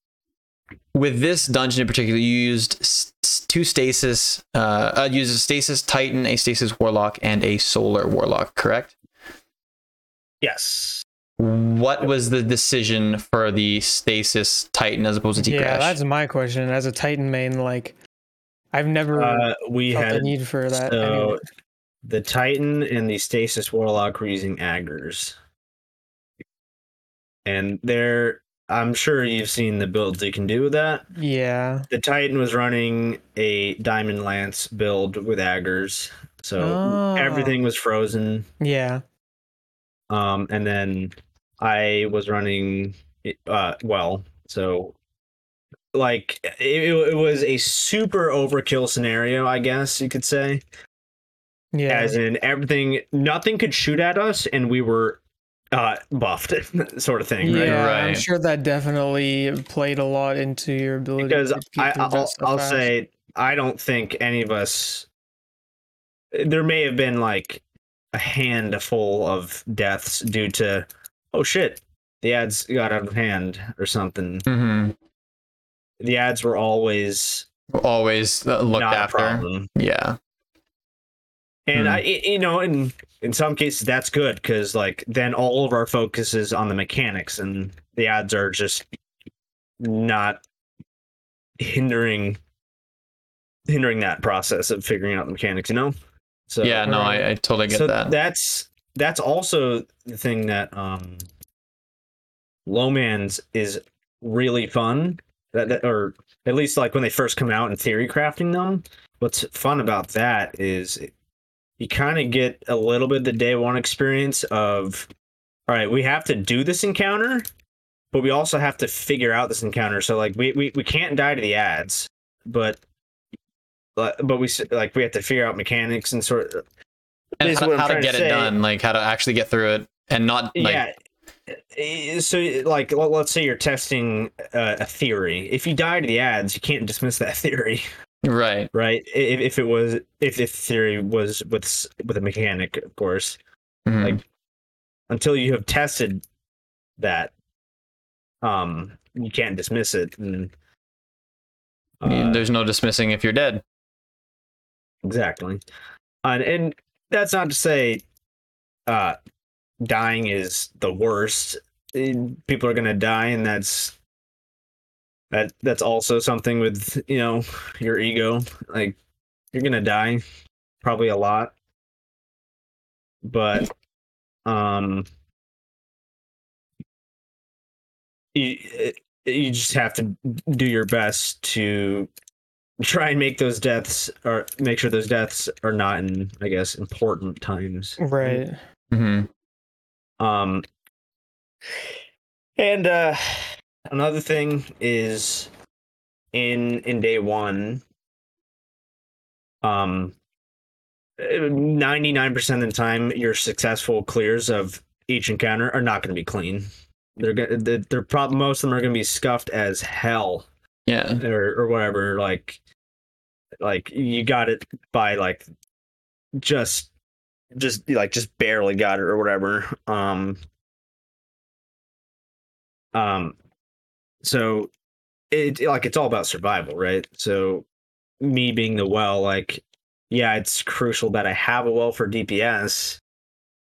with this dungeon in particular, you used s- s- two stasis. Uh, uh, used a stasis titan, a stasis warlock, and a solar warlock. Correct. Yes. What was the decision for the stasis titan as opposed to T Yeah, that's my question. As a Titan main, like I've never Uh, we felt the had need for that. so anyway. the Titan and the Stasis Warlock were using Ager's. And they're I'm sure you've seen the builds they can do with that. Yeah. The Titan was running a Diamond Lance build with Ager's. So Oh. everything was frozen. Yeah. Um and then I was running uh well, so like it, it was a super overkill scenario, I guess you could say. Yeah. as in everything nothing could shoot at us and we were uh buffed sort of thing right yeah, I'm sure that definitely played a lot into your ability. because to I—I'll stuff I'll fast. say i don't think any of us there may have been like a handful of deaths due to oh shit the ads got out of hand or something hmm the ads were always Always uh, looked after. Yeah. and Hmm. i i- you know in in some cases that's good because like then all of our focus is on the mechanics and the ads are just not hindering hindering that process of figuring out the mechanics you know so yeah, no, I, I totally get so that. that's that's also the thing that um Lowman's is really fun that, that or at least like when they first come out and theory crafting them what's fun about that is you kind of get a little bit the day one experience of all right we have to do this encounter but we also have to figure out this encounter. So like we we, we can't die to the ads but but but we like we have to figure out mechanics and sort of and how, how to get it done, like how to actually get through it and not like yeah so like let- let's say you're testing uh, a theory if you die to the ads you can't dismiss that theory right. right if, if it was if the theory was with with a mechanic of course Mhm. Like, until you have tested that um you can't dismiss it and uh, There's no dismissing if you're dead. exactly and, and that's not to say uh dying is the worst Eh, people are gonna die and that's that that's also something with you know your ego. Like you're gonna die probably a lot. But um you eh, you just have to do your best to try and make those deaths or make sure those deaths are not in i guess important times. Right. hmm um and uh another thing is in in day one um 99% of the time your successful clears of each encounter are not going to be clean they're gonna they're, they're prob- most of them are going to be scuffed as hell Yeah. or or whatever like like you got it by like just just like just barely got it or whatever um um so it like it's all about survival right so me being the well like yeah it's crucial that i have a well for dps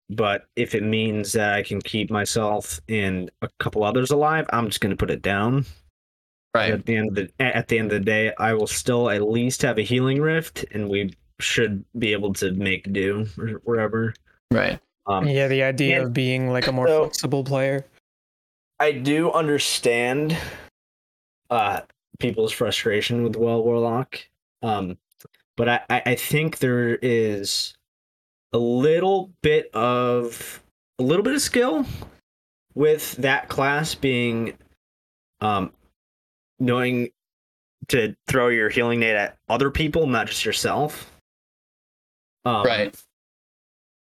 but if it means that i can keep myself and a couple others alive i'm just going to put it down Right. at the end of the at the end of the day, I will still at least have a healing rift, and we should be able to make do or whatever. Right. Um, Yeah, the idea yeah. of being like a more So- flexible player. I do understand uh, people's frustration with Well Warlock, um, but I, I I think there is a little bit of a little bit of skill with that class being um, knowing to throw your healing nade at other people, not just yourself. Um, Right.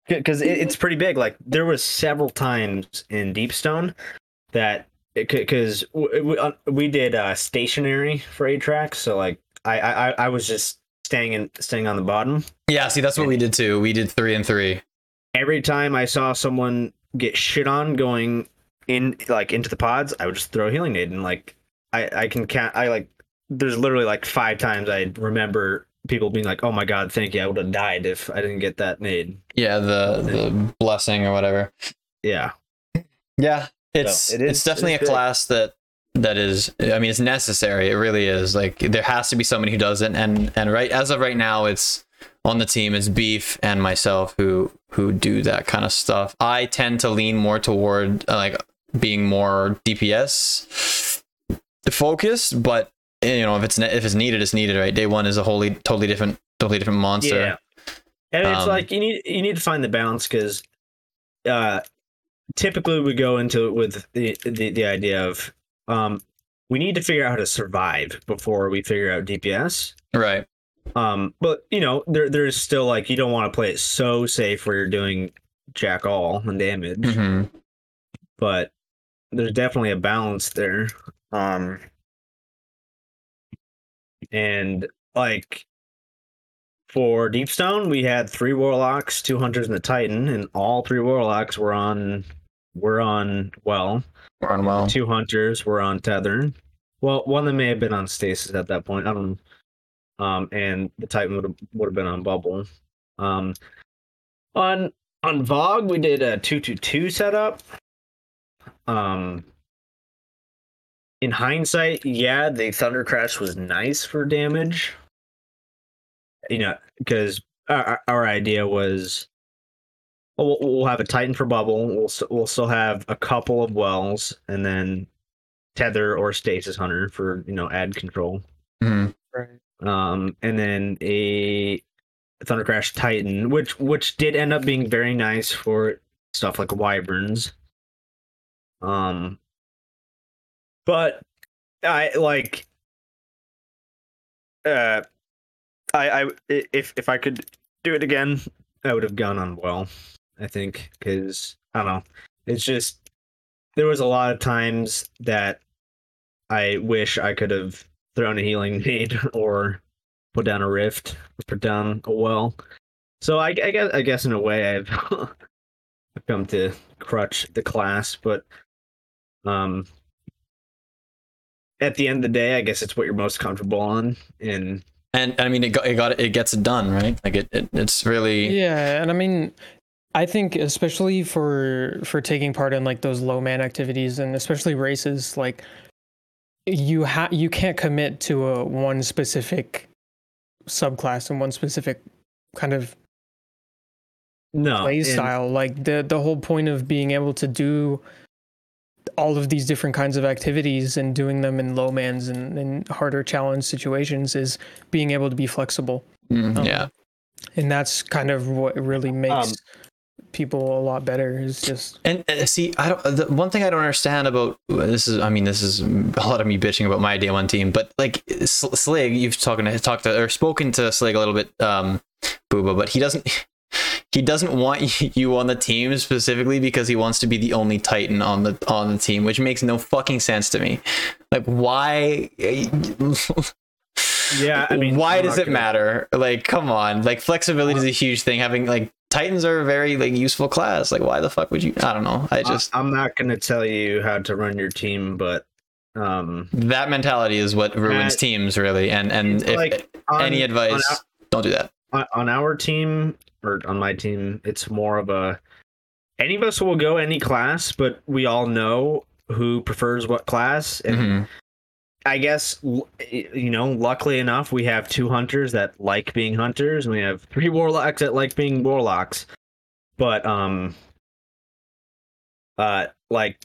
because it, it's pretty big. Like there was several times in Deepstone that because we, uh, we did uh, stationary for eight tracks, so like I, I I was just staying in staying on the bottom. Yeah, see, that's what we did too. We did three and three. Every time I saw someone get shit on going in like into the pods, I would just throw a healing aid and like I I can count. I like there's literally like five times I remember people being like, "Oh my god, thank you! I would have died if I didn't get that nade." Yeah, the the blessing or whatever. Yeah, Yeah, it's So, it is- it's definitely it's a class that that is. I mean, it's necessary. It really is. Like there has to be somebody who does it, and and right as of right now, it's on the team is Beef and myself who who do that kind of stuff. I tend to lean more toward uh, like being more DPS focused, but you know if it's ne- if it's needed, it's needed. Right, day one is a wholly totally different totally different monster. Yeah. And it's Um, like you need you need to find the balance because uh typically we go into it with the, the the idea of um we need to figure out how to survive before we figure out DPS. Right. Um but you know there there's still like you don't want to play it so safe where you're doing jack all and damage, hmm but there's definitely a balance there. Um and like for Deepstone, we had three warlocks, two hunters, and the titan, and all three warlocks were on were on well. We're on well. Two hunters were on tether. Well, one of them may have been on stasis at that point. I don't know. Um, and the titan would have would have been on bubble. Um, on on VoG, we did a two two two setup. Um, in hindsight, yeah, the Thunder Crash was nice for damage. You know, because our, our idea was we'll, we'll have a Titan for bubble. We'll we'll still have a couple of wells, and then tether or stasis hunter for you know ad control. Mhm. Right. Um, and then a Thunder Crash Titan, which which did end up being very nice for stuff like wyverns. Um, but I like uh I I if if I could do it again, I would have gone on well. I think because I don't know. It's just there was a lot of times that I wish I could have thrown a healing nade or put down a rift or put down a well. So I, I guess I guess in a way I've come to crutch the class, but um at the end of the day, I guess it's what you're most comfortable on. And And I mean, it got it got it gets it done, right? Like it, it it's really Yeah, and I mean, I think especially for for taking part in like those low man activities and especially races, like you ha you can't commit to a one specific subclass and one specific kind of no play and- style. Like the the whole point of being able to do all of these different kinds of activities and doing them in low mans and, and harder challenge situations is being able to be flexible. Mm, Um, yeah. and that's kind of what really makes Um, people a lot better is just And uh, see, I don't. The one thing I don't understand about this is, I mean, this is a lot of me bitching about my day one team, but like Sl- Slig, you've talking to talked to or spoken to Slig a little bit, um, Booba, but he doesn't. He doesn't want you on the team specifically because he wants to be the only Titan on the on the team, which makes no fucking sense to me. Like, why? Yeah, I mean, why I'm does it gonna- matter? Like, come on. Like, flexibility is a huge thing. Having like Titans are a very like useful class. Like, why the fuck would you? I don't know. I just I, am not going to tell you how to run your team, but um, that mentality is what ruins That- teams really. And and if like, on, any advice, on don't do that. on our team or on my team, it's more of a any of us will go any class, but we all know who prefers what class, and Mhm. I guess you know, luckily enough, we have two hunters that like being hunters, and we have three warlocks that like being warlocks. But um, uh, like,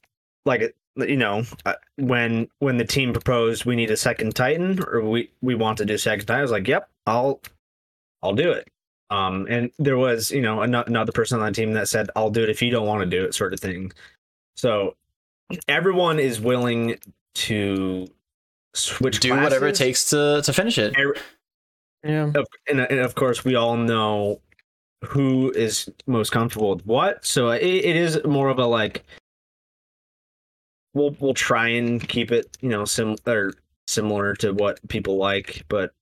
like you know, uh, when when the team proposed we need a second Titan or we we want to do second Titan, I was like, yep, I'll I'll do it. Um, and there was you know ano- another person on the team that said, I'll do it if you don't want to do it, sort of thing. So everyone is willing to switch Do whatever it takes to to finish it. Every- yeah of, and, and of course we all know who is most comfortable with what. So it, it is more of a like we'll we'll try and keep it you know sim or similar to what people like, but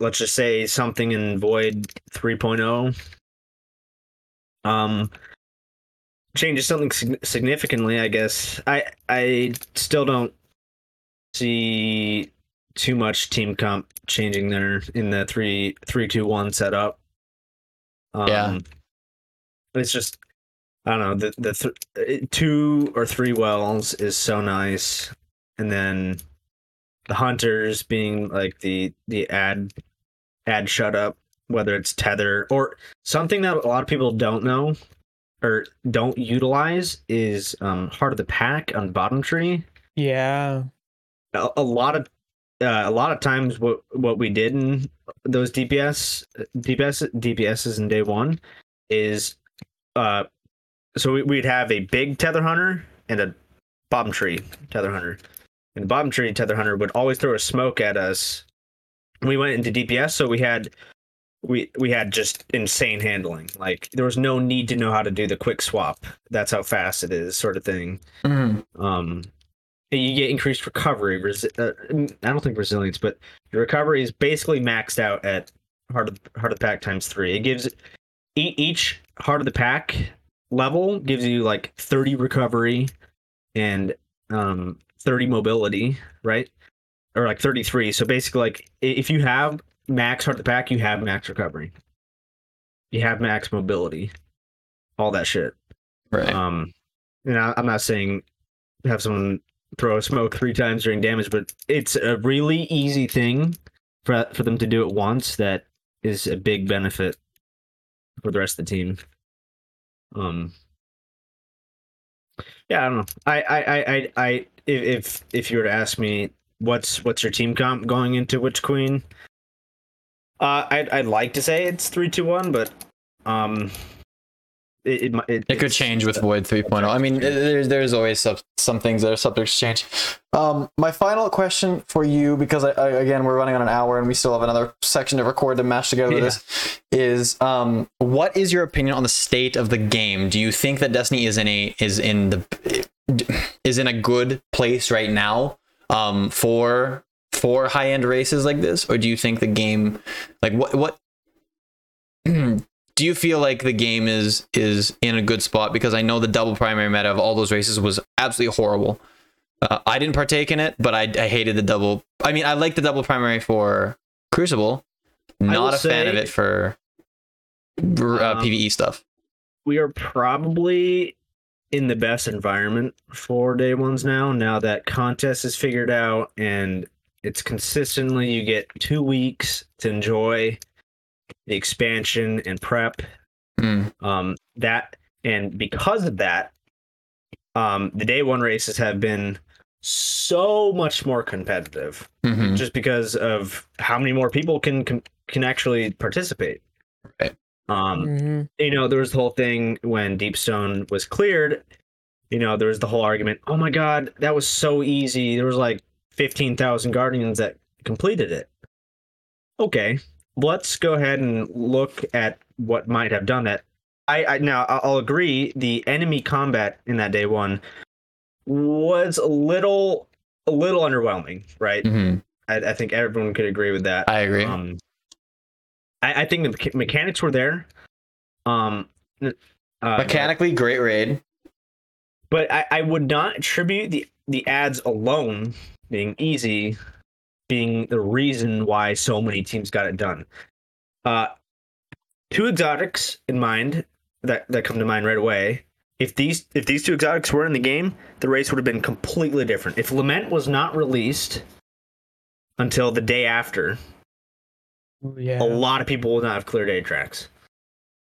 let's just say something in Void 3.0 um changes something sig- significantly. I guess I I still don't see too much team comp changing there in the three three two one setup. Um, Yeah. it's just I don't know the the th- two or three wells is so nice, and then the hunters being like the the ad ad shut up whether it's tether or something that a lot of people don't know or don't utilize is um heart of the pack on bottom tree Yeah. a, a lot of uh, a lot of times what what we did in those DPS DPS DPSs in day one is uh so we, we'd have a big tether hunter and a bottom tree tether hunter and the bottom tree tether hunter would always throw a smoke at us we went into DPS so we had we we had just insane handling. Like there was no need to know how to do the quick swap. That's how fast it is sort of thing. Mhm. um you get increased recovery. Resi- uh, i don't think resilience but your recovery is basically maxed out at heart of, heart of the pack times three. It gives each heart of the pack level gives you like 30 recovery and um 30 mobility right or like 33 so basically like if you have max heart pack you have max recovery you have max mobility all that shit Right. um, and I, I'm not saying have someone throw a smoke three times during damage, but it's a really easy thing for for them to do it once. That is a big benefit for the rest of the team. Um, yeah, I don't know. I I I I, I if if you were to ask me what's what's your team comp going into Witch Queen, uh, I'd I'd like to say it's three two one, but um. It, it, it, It could change with Void 3.0. I mean, there's there's always sub, some things that are subject to change. Um, my final question for you, because I, I, again we're running on an hour and we still have another section to record to mash together Yeah. this, is um, what is your opinion on the state of the game? Do you think that Destiny is in a is in the is in a good place right now um, for for high end races like this, or do you think the game like what what do you feel like the game is is in a good spot? Because i know the double primary meta of all those races was absolutely horrible. Uh, i didn't partake in it but I, I hated the double i mean i like the double primary for crucible. Not a fan of it for uh, Um, pve stuff. we are probably in the best environment for day ones now. Now that contest is figured out and it's consistently, you get two weeks to enjoy the expansion and prep. Mm, Um, that and because of that, um, the day one races have been so much more competitive mhm. just because of how many more people can can, can actually participate. Right. Um, Mhm. you know, there was the whole thing when Deepstone was cleared. You know, there was the whole argument. Oh my God, that was so easy. There was like fifteen thousand Guardians that completed it. Okay, let's go ahead and look at what might have done that. I, I now I- I'll agree. The enemy combat in that day one was a little a little underwhelming, right? Mhm. I, I think everyone could agree with that. i agree Um, I, I think the mecha- mechanics were there. Um, uh, mechanically great raid but I, I would not attribute the the ads alone being easy being the reason why so many teams got it done. Uh, two exotics in mind that that come to mind right away. If these if these two exotics were in the game, the race would have been completely different. If Lament was not released until the day after, Yeah. a lot of people would not have cleared Atraks.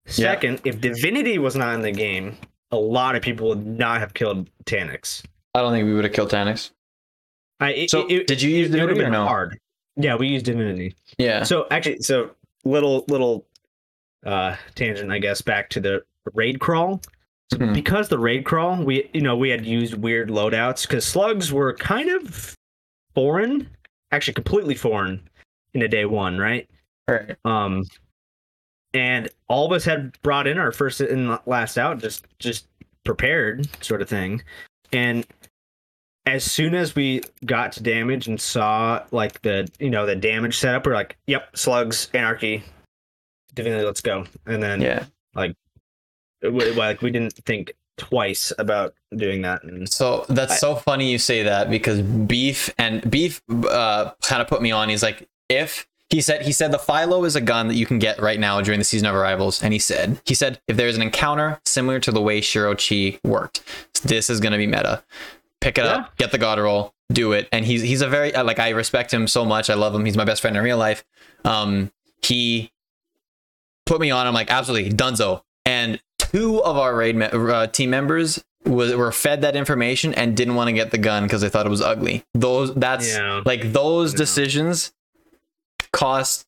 Yeah. Second, if Divinity was not in the game, a lot of people would not have killed Taniks. i don't think we would have killed Taniks I, it, So, it- did you use it would have or been no? hard. Yeah, we used Divinity. yeah So actually, so little little uh tangent, I guess, back to the raid crawl. So Mhm. because the raid crawl, we you know we had used weird loadouts because slugs were kind of foreign, actually completely foreign in a day one, right? Right Um, and all of us had brought in our first and last out, just just prepared, sort of thing. And as soon as we got to damage and saw like the you know the damage setup, we're like, "Yep, slugs, anarchy, divinity, let's go." And then Yeah. it, we- like we didn't think twice about doing that. And So that's I- so funny you say that because beef and beef uh, kind of put me on. He's like, if he said he said the Philo is a gun that you can get right now during the season of arrivals, and he said he said if there's an encounter similar to the way Shuro Chi worked, this is gonna be meta. Pick it Yeah. up, get the god roll, do it. And he's he's a very like I respect him so much. I love him. He's my best friend in real life. Um, he put me on. I'm like absolutely Dunzo. And two of our raid me- uh, team members was, were fed that information and didn't want to get the gun because they thought it was ugly. Those that's Yeah. like those Yeah. decisions cost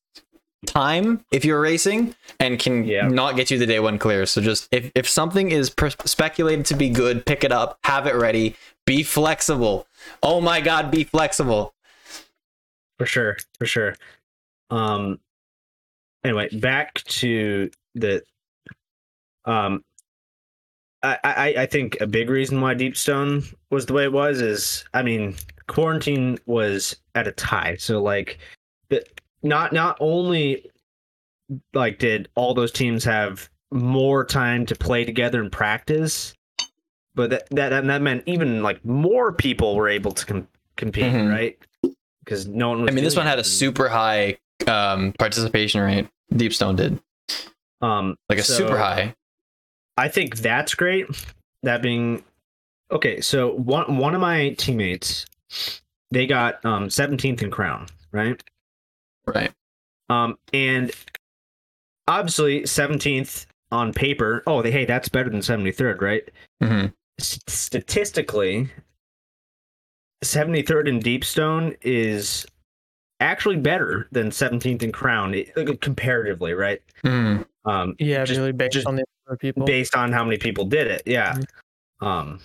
time if you're racing and can Yeah. not get you the day one clear. So just if if something is per- speculated to be good, pick it up, have it ready, be flexible. Oh my god, be flexible. for sure, for sure. Um. Anyway, back to the. Um. I, I I think a big reason why Deepstone was the way it was is I mean quarantine was at a tie so like the not not only like did all those teams have more time to play together and practice but that that and that meant even like more people were able to com- compete Mhm. right because no one was I mean, this one had a super high um, participation rate. Deepstone did um like a so- super high. I think that's great. That being okay, so one one of my teammates, they got um 17th in crown, right? Right. Um and obviously 17th on paper. Oh, they, hey, that's better than 73rd, right? hmm S- statistically, 73rd in Deepstone is actually better than 17th in crown it- comparatively, right? hmm Um Yeah, Just- really based just on the number of people. based on how many people did it. Yeah. Um.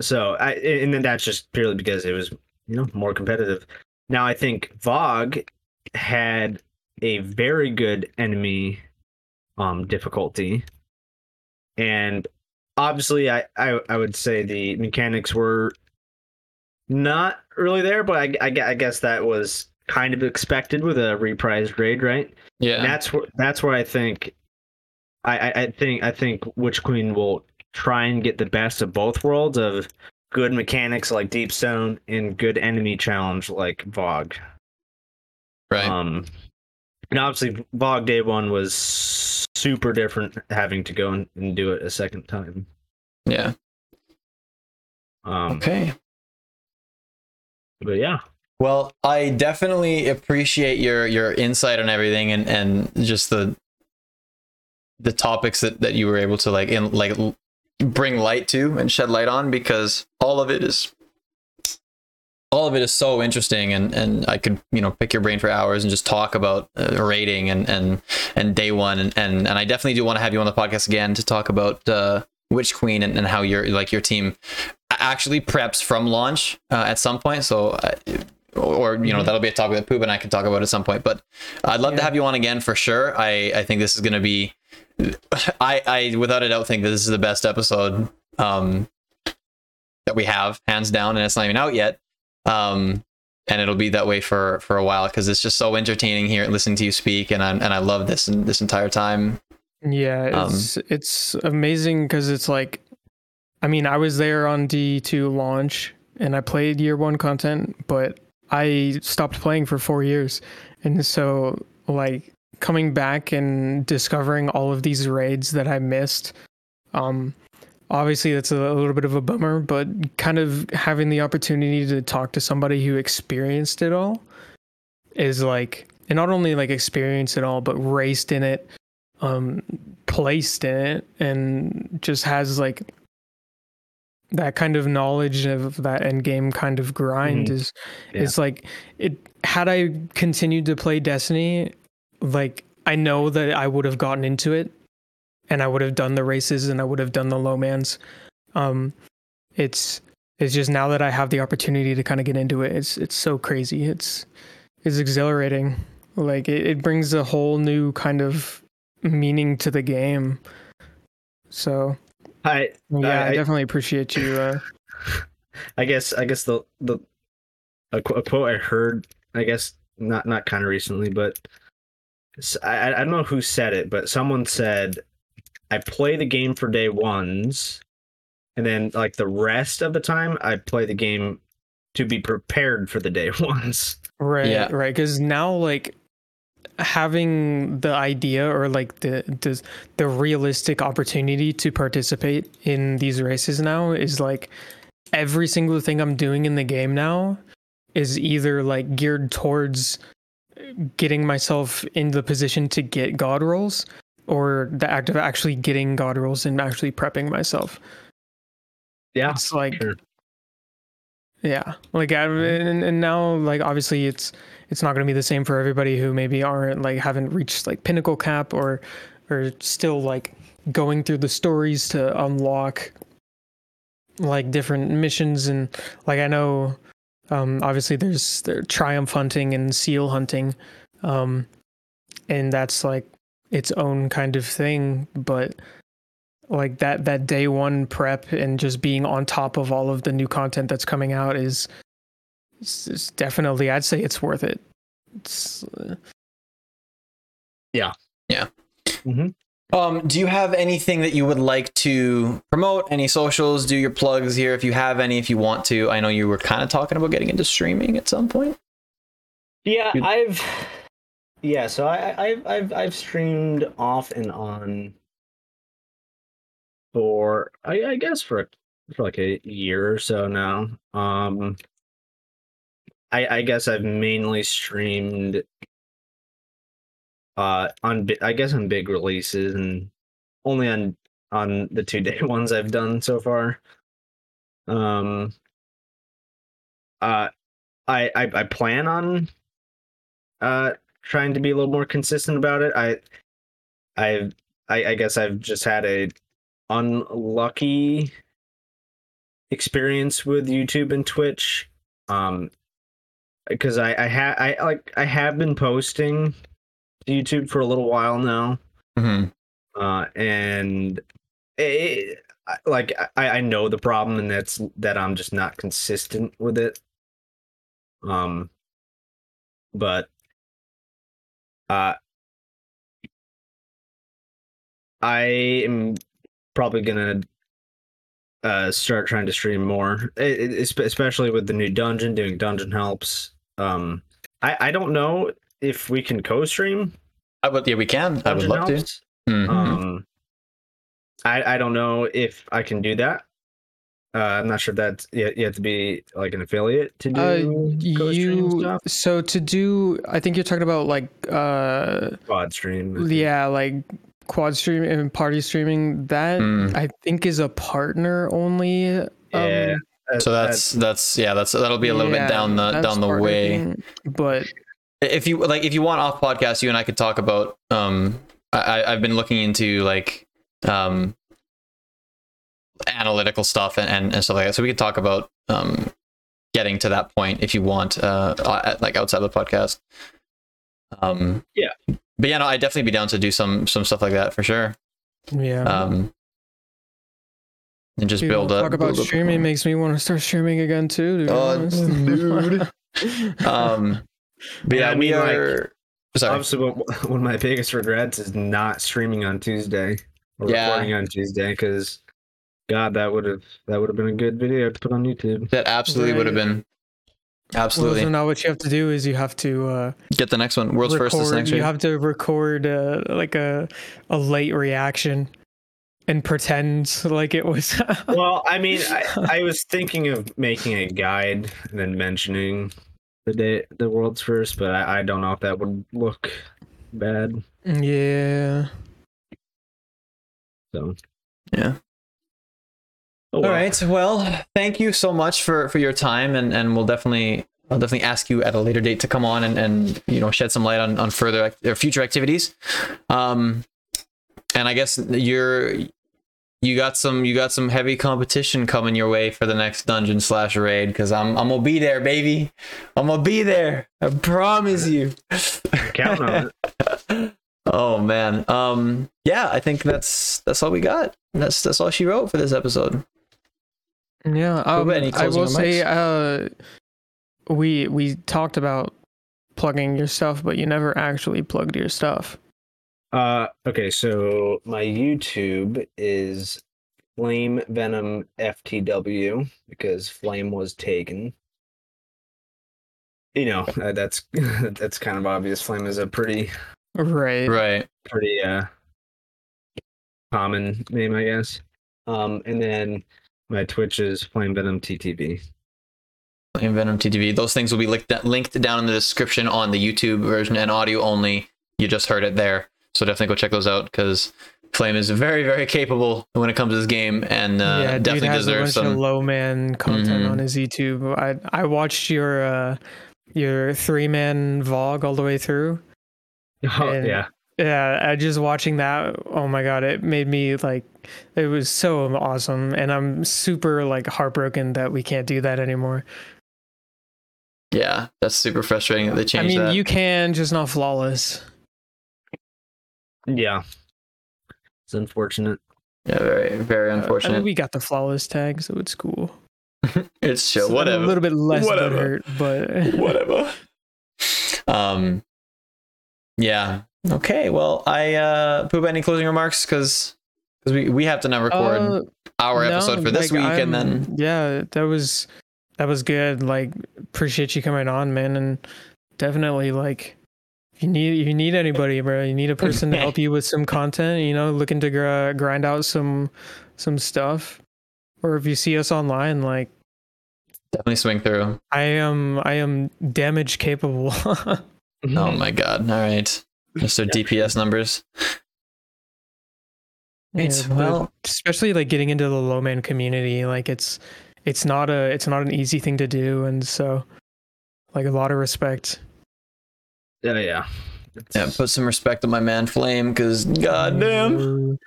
So I and then that's just purely because it was you know more competitive. Now I think VoG had a very good enemy um difficulty, and obviously I I, I would say the mechanics were not really there, but I, I, I guess that was kind of expected with a reprised raid, right? Yeah. And that's where that's where I think I, I, I think I think Witch Queen will try and get the best of both worlds of good mechanics like Deep Stone and good enemy challenge like VoG. right. Um and obviously VoG Day One was super different having to go and, and do it a second time. yeah. Um Okay. but yeah. Well, I definitely appreciate your your insight on everything and and just the the topics that that you were able to like in like l- bring light to and shed light on because all of it is all of it is so interesting and and I could you know pick your brain for hours and just talk about uh, rating and and and day one and and and I definitely do want to have you on the podcast again to talk about uh Witch Queen and, and how your like your team actually preps from launch uh, at some point so uh, or you know Mhm. that'll be a topic that Poop and I can talk about at some point. But I'd love to have you on again for sure. I I think this is gonna be, I I without a doubt think that this is the best episode um that we have hands down, and it's not even out yet. Um, and it'll be that way for for a while because it's just so entertaining here listening to you speak, and I and I love this and this entire time. Yeah, Um, it's it's amazing because it's like, I mean, I was there on D two launch and I played year one content, but I stopped playing for four years, and so like coming back and discovering all of these raids that I missed, um, obviously that's a little bit of a bummer, but kind of having the opportunity to talk to somebody who experienced it all is like, and not only like experienced it all, but raced in it um placed in it and just has like that kind of knowledge of that end game kind of grind Mhm. is Yeah. it's like it had I continued to play Destiny like I know that I would have gotten into it and I would have done the races and I would have done the low mans um it's it's just now that I have the opportunity to kind of get into it it's it's so crazy it's it's exhilarating Like it, it brings a whole new kind of meaning to the game. So I yeah, I, I- definitely appreciate you. Uh, I guess I guess the the a, qu- a quote I heard I guess not not kind of recently, but I I don't know who said it, but someone said I play the game for day ones, and then like the rest of the time I play the game to be prepared for the day ones. right, Yeah. right. Because now, like having the idea or like the, the the realistic opportunity to participate in these races now is like every single thing I'm doing in the game now is either like geared towards getting myself in the position to get god rolls or the act of actually getting god rolls and actually prepping myself. Yeah, It's like sure. yeah, like I, and, and now like obviously it's it's not going to be the same for everybody who maybe aren't like haven't reached like pinnacle cap or or still like going through the stories to unlock like different missions and like I know um obviously there's there triumph hunting and seal hunting. Um and that's like its own kind of thing but like that that day one prep and just being on top of all of the new content that's coming out is is, is definitely I'd say it's worth it. It's, uh, Um, do you have anything that you would like to promote? Any socials? Do your plugs here if you have any, if you want to. I know you were kind of talking about getting into streaming at some point. Yeah. I've yeah, so I, I I've I've I've streamed off and on for I, I guess for for like a year or so now. Um I I guess I've mainly streamed uh on I guess on big releases and only on on the two day ones I've done so far. Um uh I I, I plan on uh trying to be a little more consistent about it. I I've I, I guess I've just had a unlucky experience with YouTube and Twitch. Um because I I ha I like I have been posting YouTube for a little while now. Mm-hmm. Uh and it, like I, I know the problem and that's that I'm just not consistent with it. Um but uh I am probably gonna uh start trying to stream more, it, it- especially with the new dungeon. Doing dungeon helps. Um, I I don't know if we can co-stream. I would, yeah, we can. I would Dungeon love to. helps. Mhm. Um, I I don't know if I can do that. Uh, I'm not sure if that's you, you have to be like an affiliate to do uh, co-stream you stuff. so to do I think you're talking about like uh Quad stream. Yeah like quad stream and party streaming that Mm. I think is a partner only. Um, Yeah. Uh, So that's that's yeah, that's that'll be a little yeah, bit down the down the way. thing, but if you like if you want off podcast you and i could talk about um i I- i've been looking into like um analytical stuff and, and, and stuff like that so we could talk about um getting to that point if you want uh uh, like outside the podcast um Yeah. but yeah no i'd definitely be down to do some some stuff like that for sure yeah. um and just Dude, build up talk about build up- streaming makes me want to start streaming again too. To be Oh, honest. dude. um but Yeah, yeah, I we mean, like, are sorry Obviously, one one of my biggest regrets is not streaming on Tuesday or Yeah. recording on Tuesday because, God, that would have that would have been a good video to put on YouTube. that absolutely would have Right. been Well, absolutely so now what you have to do is you have to uh, Get the next one. World's record, first is next you week. have to record uh, like a a late reaction and pretend like it was. Well, I mean, I, I was thinking of making a guide and then mentioning the day the world's first, but I, I don't know if that would look bad. yeah. So, Yeah. oh, All right. Well, thank you so much for for your time, and and we'll definitely I'll definitely ask you at a later date to come on and and you know shed some light on on further or future activities. Um, and I guess you're you got some you got some heavy competition coming your way for the next dungeon slash raid because I'm I'm gonna be there, baby. I'm gonna be there. I promise you. counting on it. oh man. Um yeah, I think that's that's all we got. That's that's all she wrote for this episode. Yeah, um, any I will say, uh, we we talked about plugging your stuff, but you never actually plugged your stuff. Uh, okay, so my YouTube is Flame Venom FTW because Flame was taken. You know, uh, that's that's kind of obvious. Flame is a pretty Right. Right. pretty uh common name, I guess. Um, and then my Twitch is Flame Venom TTV. Flame Venom TTV. Those things will be linked linked down in the description on the YouTube version and audio only. You just heard it there. So definitely go check those out because Flame is very, very capable when it comes to this game and uh, yeah, dude definitely has a deserves bunch of some. low man content Mhm. on his YouTube. I I watched your uh your three man vlog all the way through. Oh And- yeah. Yeah, I just watching that. Oh my god, it made me like it was so awesome, and I'm super like heartbroken that we can't do that anymore. Yeah, that's super frustrating that they I mean, that. you can just not flawless. Yeah. It's unfortunate. yeah, very, very Uh, I unfortunate. mean, we got the flawless tag, so it's cool. it's chill. It's a little bit less Whatever. hurt, but whatever. Um, yeah. Okay. Well, I uh, Poop. Any closing remarks? Because because we we have to now record Uh, our no, episode for this like, week, and I'm- then yeah, that was that was good. Like, appreciate you coming on, man, and definitely like. You need you need anybody, bro, you need a person to help you with some content. You know, looking to gr- grind out some some stuff, or if you see us online, like definitely swing through. I am I am damage capable. Oh my god! All right, Mr. DPS numbers. Right, Yeah, well- especially like getting into the low man community, like it's it's not a it's not an easy thing to do, and so like a lot of respect. Yeah, yeah. Yeah, put some respect on my man Flame, because goddamn,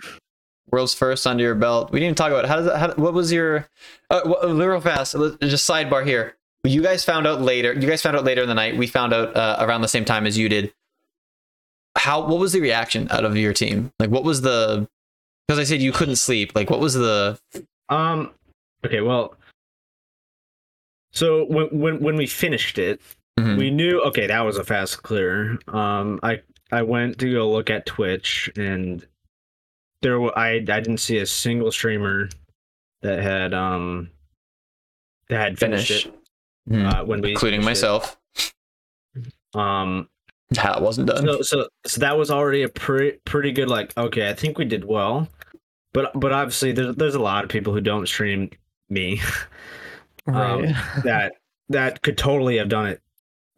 world's first under your belt. We didn't even talk about it. how does that. How, what was your? Uh, wh- real fast. Just sidebar here. You guys found out later. You guys found out later in the night. We found out uh, around the same time as you did. How? What was the reaction out of your team? Like, what was the? Because I said you couldn't sleep. Like, what was the? Um. Okay. Well. So when when when we finished it, Mhm. we knew okay that was a fast clear. Um. I I went to go look at Twitch and there wa- I I didn't see a single streamer that had um that had finished Finish. it Mhm. uh, when we including finished it. myself. Um. That wasn't done. So so so that was already a pretty pretty good like okay I think we did well, but but obviously there's there's a lot of people who don't stream me Right. that that could totally have done it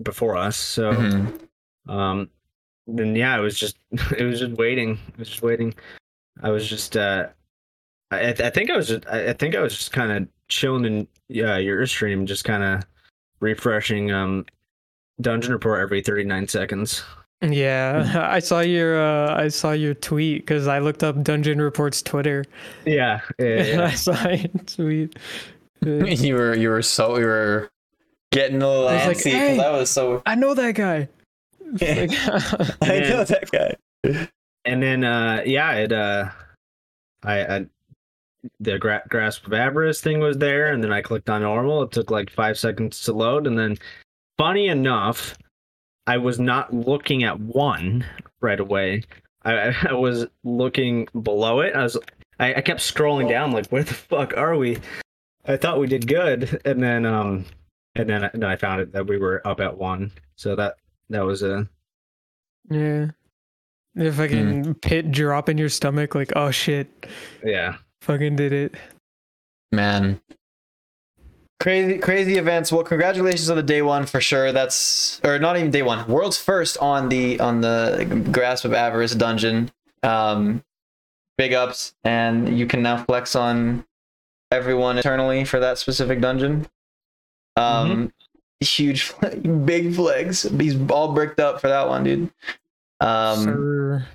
before us. So Mhm. um then yeah it was just it was just waiting. It was just waiting. I was just uh I I think I was just I I think I was just kind of chilling in yeah your stream just kind of refreshing um dungeon report every 39 seconds. yeah, I saw your uh, I saw your tweet because I looked up Dungeon Report's Twitter Yeah. yeah, yeah. I saw your tweet. Uh, you were you were so you were getting a little I was like, antsy because "Hey." I was so. I know that guy. It's like- I know that guy. and then uh yeah it uh i, I the gra- grasp of avarice thing was there and then i clicked on normal it took like five seconds to load and then funny enough i was not looking at one right away i, I was looking below it i was I, I kept scrolling down like where the fuck are we i thought we did good and then um and then, I- then i found it that we were up at one so that that was a yeah. The fucking pit drop in your stomach, like, oh shit, yeah fucking did it. Man. Crazy crazy events. Well, congratulations on the day one for sure. That's or not even day one. World's first on the on the grasp of avarice dungeon. Um big ups and you can now flex on everyone eternally for that specific dungeon. Um huge big flex. He's all bricked up for that one, dude. Um Sir.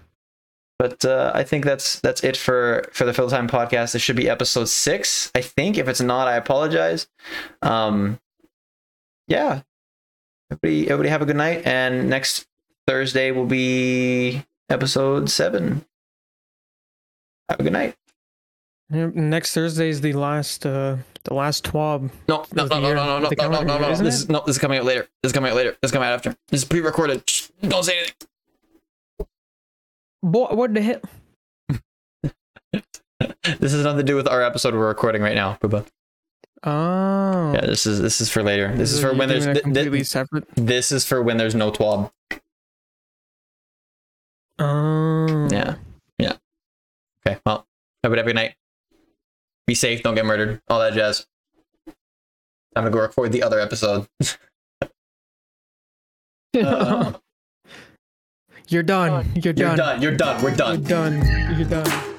but uh, I think that's that's it for for the Fill Time podcast. This should be episode six, I think. If it's not, I apologize. Um, yeah. Everybody, everybody have a good night. And next Thursday will be episode seven. Have a good night. Next Thursday is the last uh the last twab. No, no, no, no, no, no, no, no, no, no, no. This is no. This is coming out later. This is coming out later. This is coming out after. This is pre-recorded. Shh, don't say anything. What what the hell? This has nothing to do with our episode we're recording right now, Booba. Oh. Yeah, this is this is for later. This is So for when there's th- th- separate. this is for when there's no twab. Oh. Yeah, yeah. Okay, well, have a good night. Be safe. Don't get murdered. All that jazz. Time to go record the other episode. Uh, You're done. You're You're done. done. You're done. We're You're done. done. You're done.